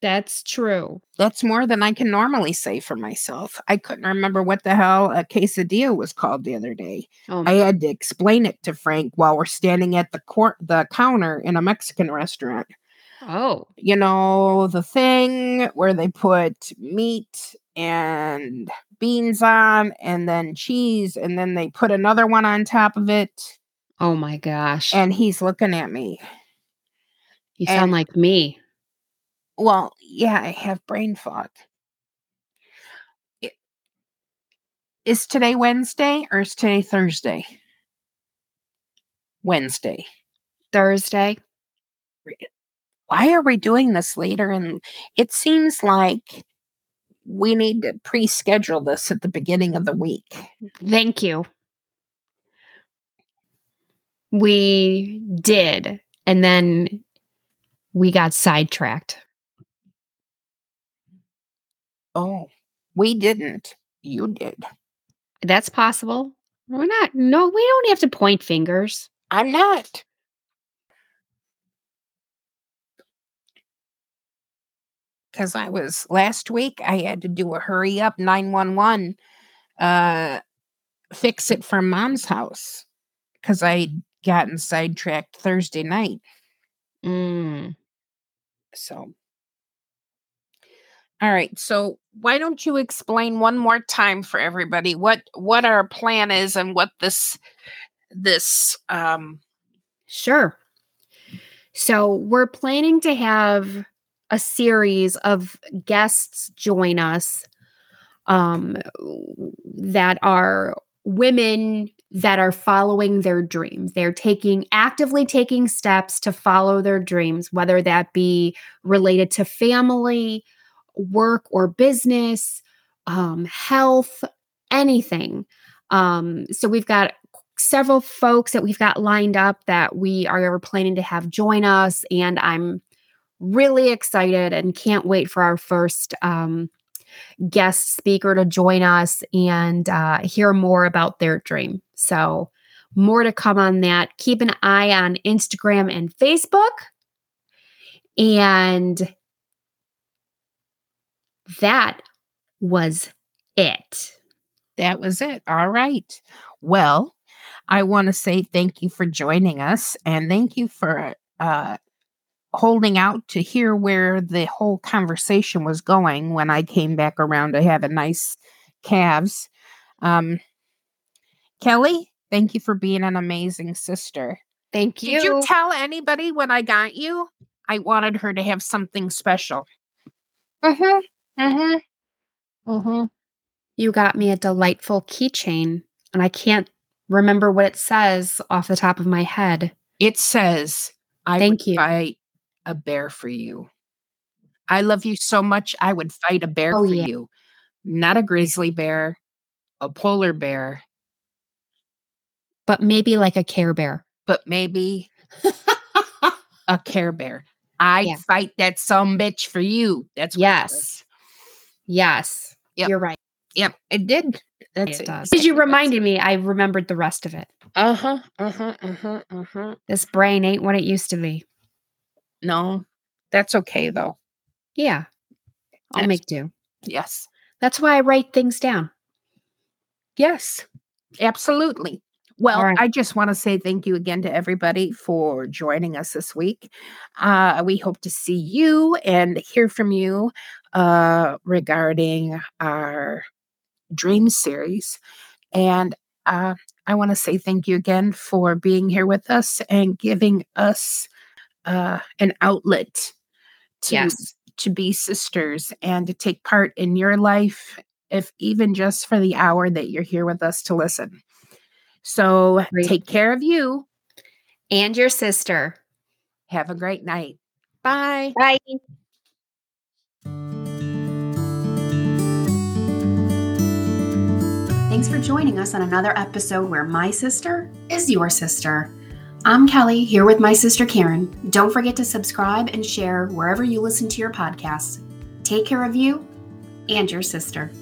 [SPEAKER 2] that's true.
[SPEAKER 1] That's more than I can normally say for myself. I couldn't remember what the hell a quesadilla was called the other day.
[SPEAKER 2] Oh,
[SPEAKER 1] I had to explain it to Frank while we're standing at the court the counter in a Mexican restaurant.
[SPEAKER 2] oh,
[SPEAKER 1] you know, the thing where they put meat and beans on and then cheese and then they put another one on top of it.
[SPEAKER 2] oh my gosh.
[SPEAKER 1] And he's looking at me.
[SPEAKER 2] you sound
[SPEAKER 1] and-
[SPEAKER 2] like me.
[SPEAKER 1] Well, yeah, I have brain fog. I- Is today Wednesday or is today Thursday? Wednesday.
[SPEAKER 2] Thursday.
[SPEAKER 1] Why are we doing this later? And it seems like we need to pre schedule this at the beginning of the week.
[SPEAKER 2] Thank you. We did. And then we got sidetracked.
[SPEAKER 1] Oh, we didn't. You did.
[SPEAKER 2] That's possible. We're not, no, we don't have to point fingers.
[SPEAKER 1] I'm not. Because I was last week, I had to do a hurry up 911 uh, fix it from mom's house because I'd gotten sidetracked Thursday night.
[SPEAKER 2] Mm.
[SPEAKER 1] So, all right. So, why don't you explain one more time for everybody what what our plan is and what this this um
[SPEAKER 2] Sure. So we're planning to have a series of guests join us um, that are women that are following their dreams. They're taking actively taking steps to follow their dreams, whether that be related to family, work, or business, um, health, anything. Um, so we've got several folks that we've got lined up that we are planning to have join us and i'm really excited and can't wait for our first um, guest speaker to join us and uh, hear more about their dream so more to come on that keep an eye on instagram and facebook and that was it
[SPEAKER 1] That was it. All right. Well, I want to say thank you for joining us and thank you for uh, holding out to hear where the whole conversation was going when I came back around to have a nice calves. Um, Kelly, thank you for being an amazing sister.
[SPEAKER 2] Thank you.
[SPEAKER 1] Did you tell anybody when I got you? I wanted her to have something special. Mm-hmm. Mm-hmm. Mm-hmm.
[SPEAKER 2] You got me a delightful keychain, and I can't remember what it says off the top of my head.
[SPEAKER 1] It says, I
[SPEAKER 2] Thank you.
[SPEAKER 1] fight a bear for you. I love you so much, I would fight a bear
[SPEAKER 2] Oh,
[SPEAKER 1] for
[SPEAKER 2] yeah.
[SPEAKER 1] you. Not a grizzly bear, a polar bear,
[SPEAKER 2] But maybe like a Care Bear.
[SPEAKER 1] but maybe a care bear. I'd
[SPEAKER 2] Yeah.
[SPEAKER 1] fight that some bitch for you. That's what
[SPEAKER 2] Yes. yes.
[SPEAKER 1] Yep.
[SPEAKER 2] You're right.
[SPEAKER 1] Yep, it did. That's
[SPEAKER 2] it does. As you reminded me, I remembered the rest of it.
[SPEAKER 1] Uh huh. Uh huh. Uh huh. Uh huh.
[SPEAKER 2] This brain ain't what it used to be.
[SPEAKER 1] No, that's okay though.
[SPEAKER 2] Yeah. I'll
[SPEAKER 1] That's-
[SPEAKER 2] make do.
[SPEAKER 1] Yes.
[SPEAKER 2] That's why I write things down.
[SPEAKER 1] Yes, absolutely. Well,
[SPEAKER 2] right.
[SPEAKER 1] I just want to say thank you again to everybody for joining us this week. Uh, we hope to see you and hear from you uh, regarding our dream series. And uh, I want to say thank you again for being here with us and giving us uh, an outlet to
[SPEAKER 2] Yes.
[SPEAKER 1] to be sisters and to take part in your life, if even just for the hour that you're here with us to listen. So
[SPEAKER 2] Great.
[SPEAKER 1] take care of you.
[SPEAKER 2] And your sister.
[SPEAKER 1] Have a great night. Bye.
[SPEAKER 2] Bye.
[SPEAKER 3] Thanks for joining us on another episode where my sister is your sister. I'm Kelly, here with my sister Karen. Don't forget to subscribe and share wherever you listen to your podcasts. Take care of you and your sister.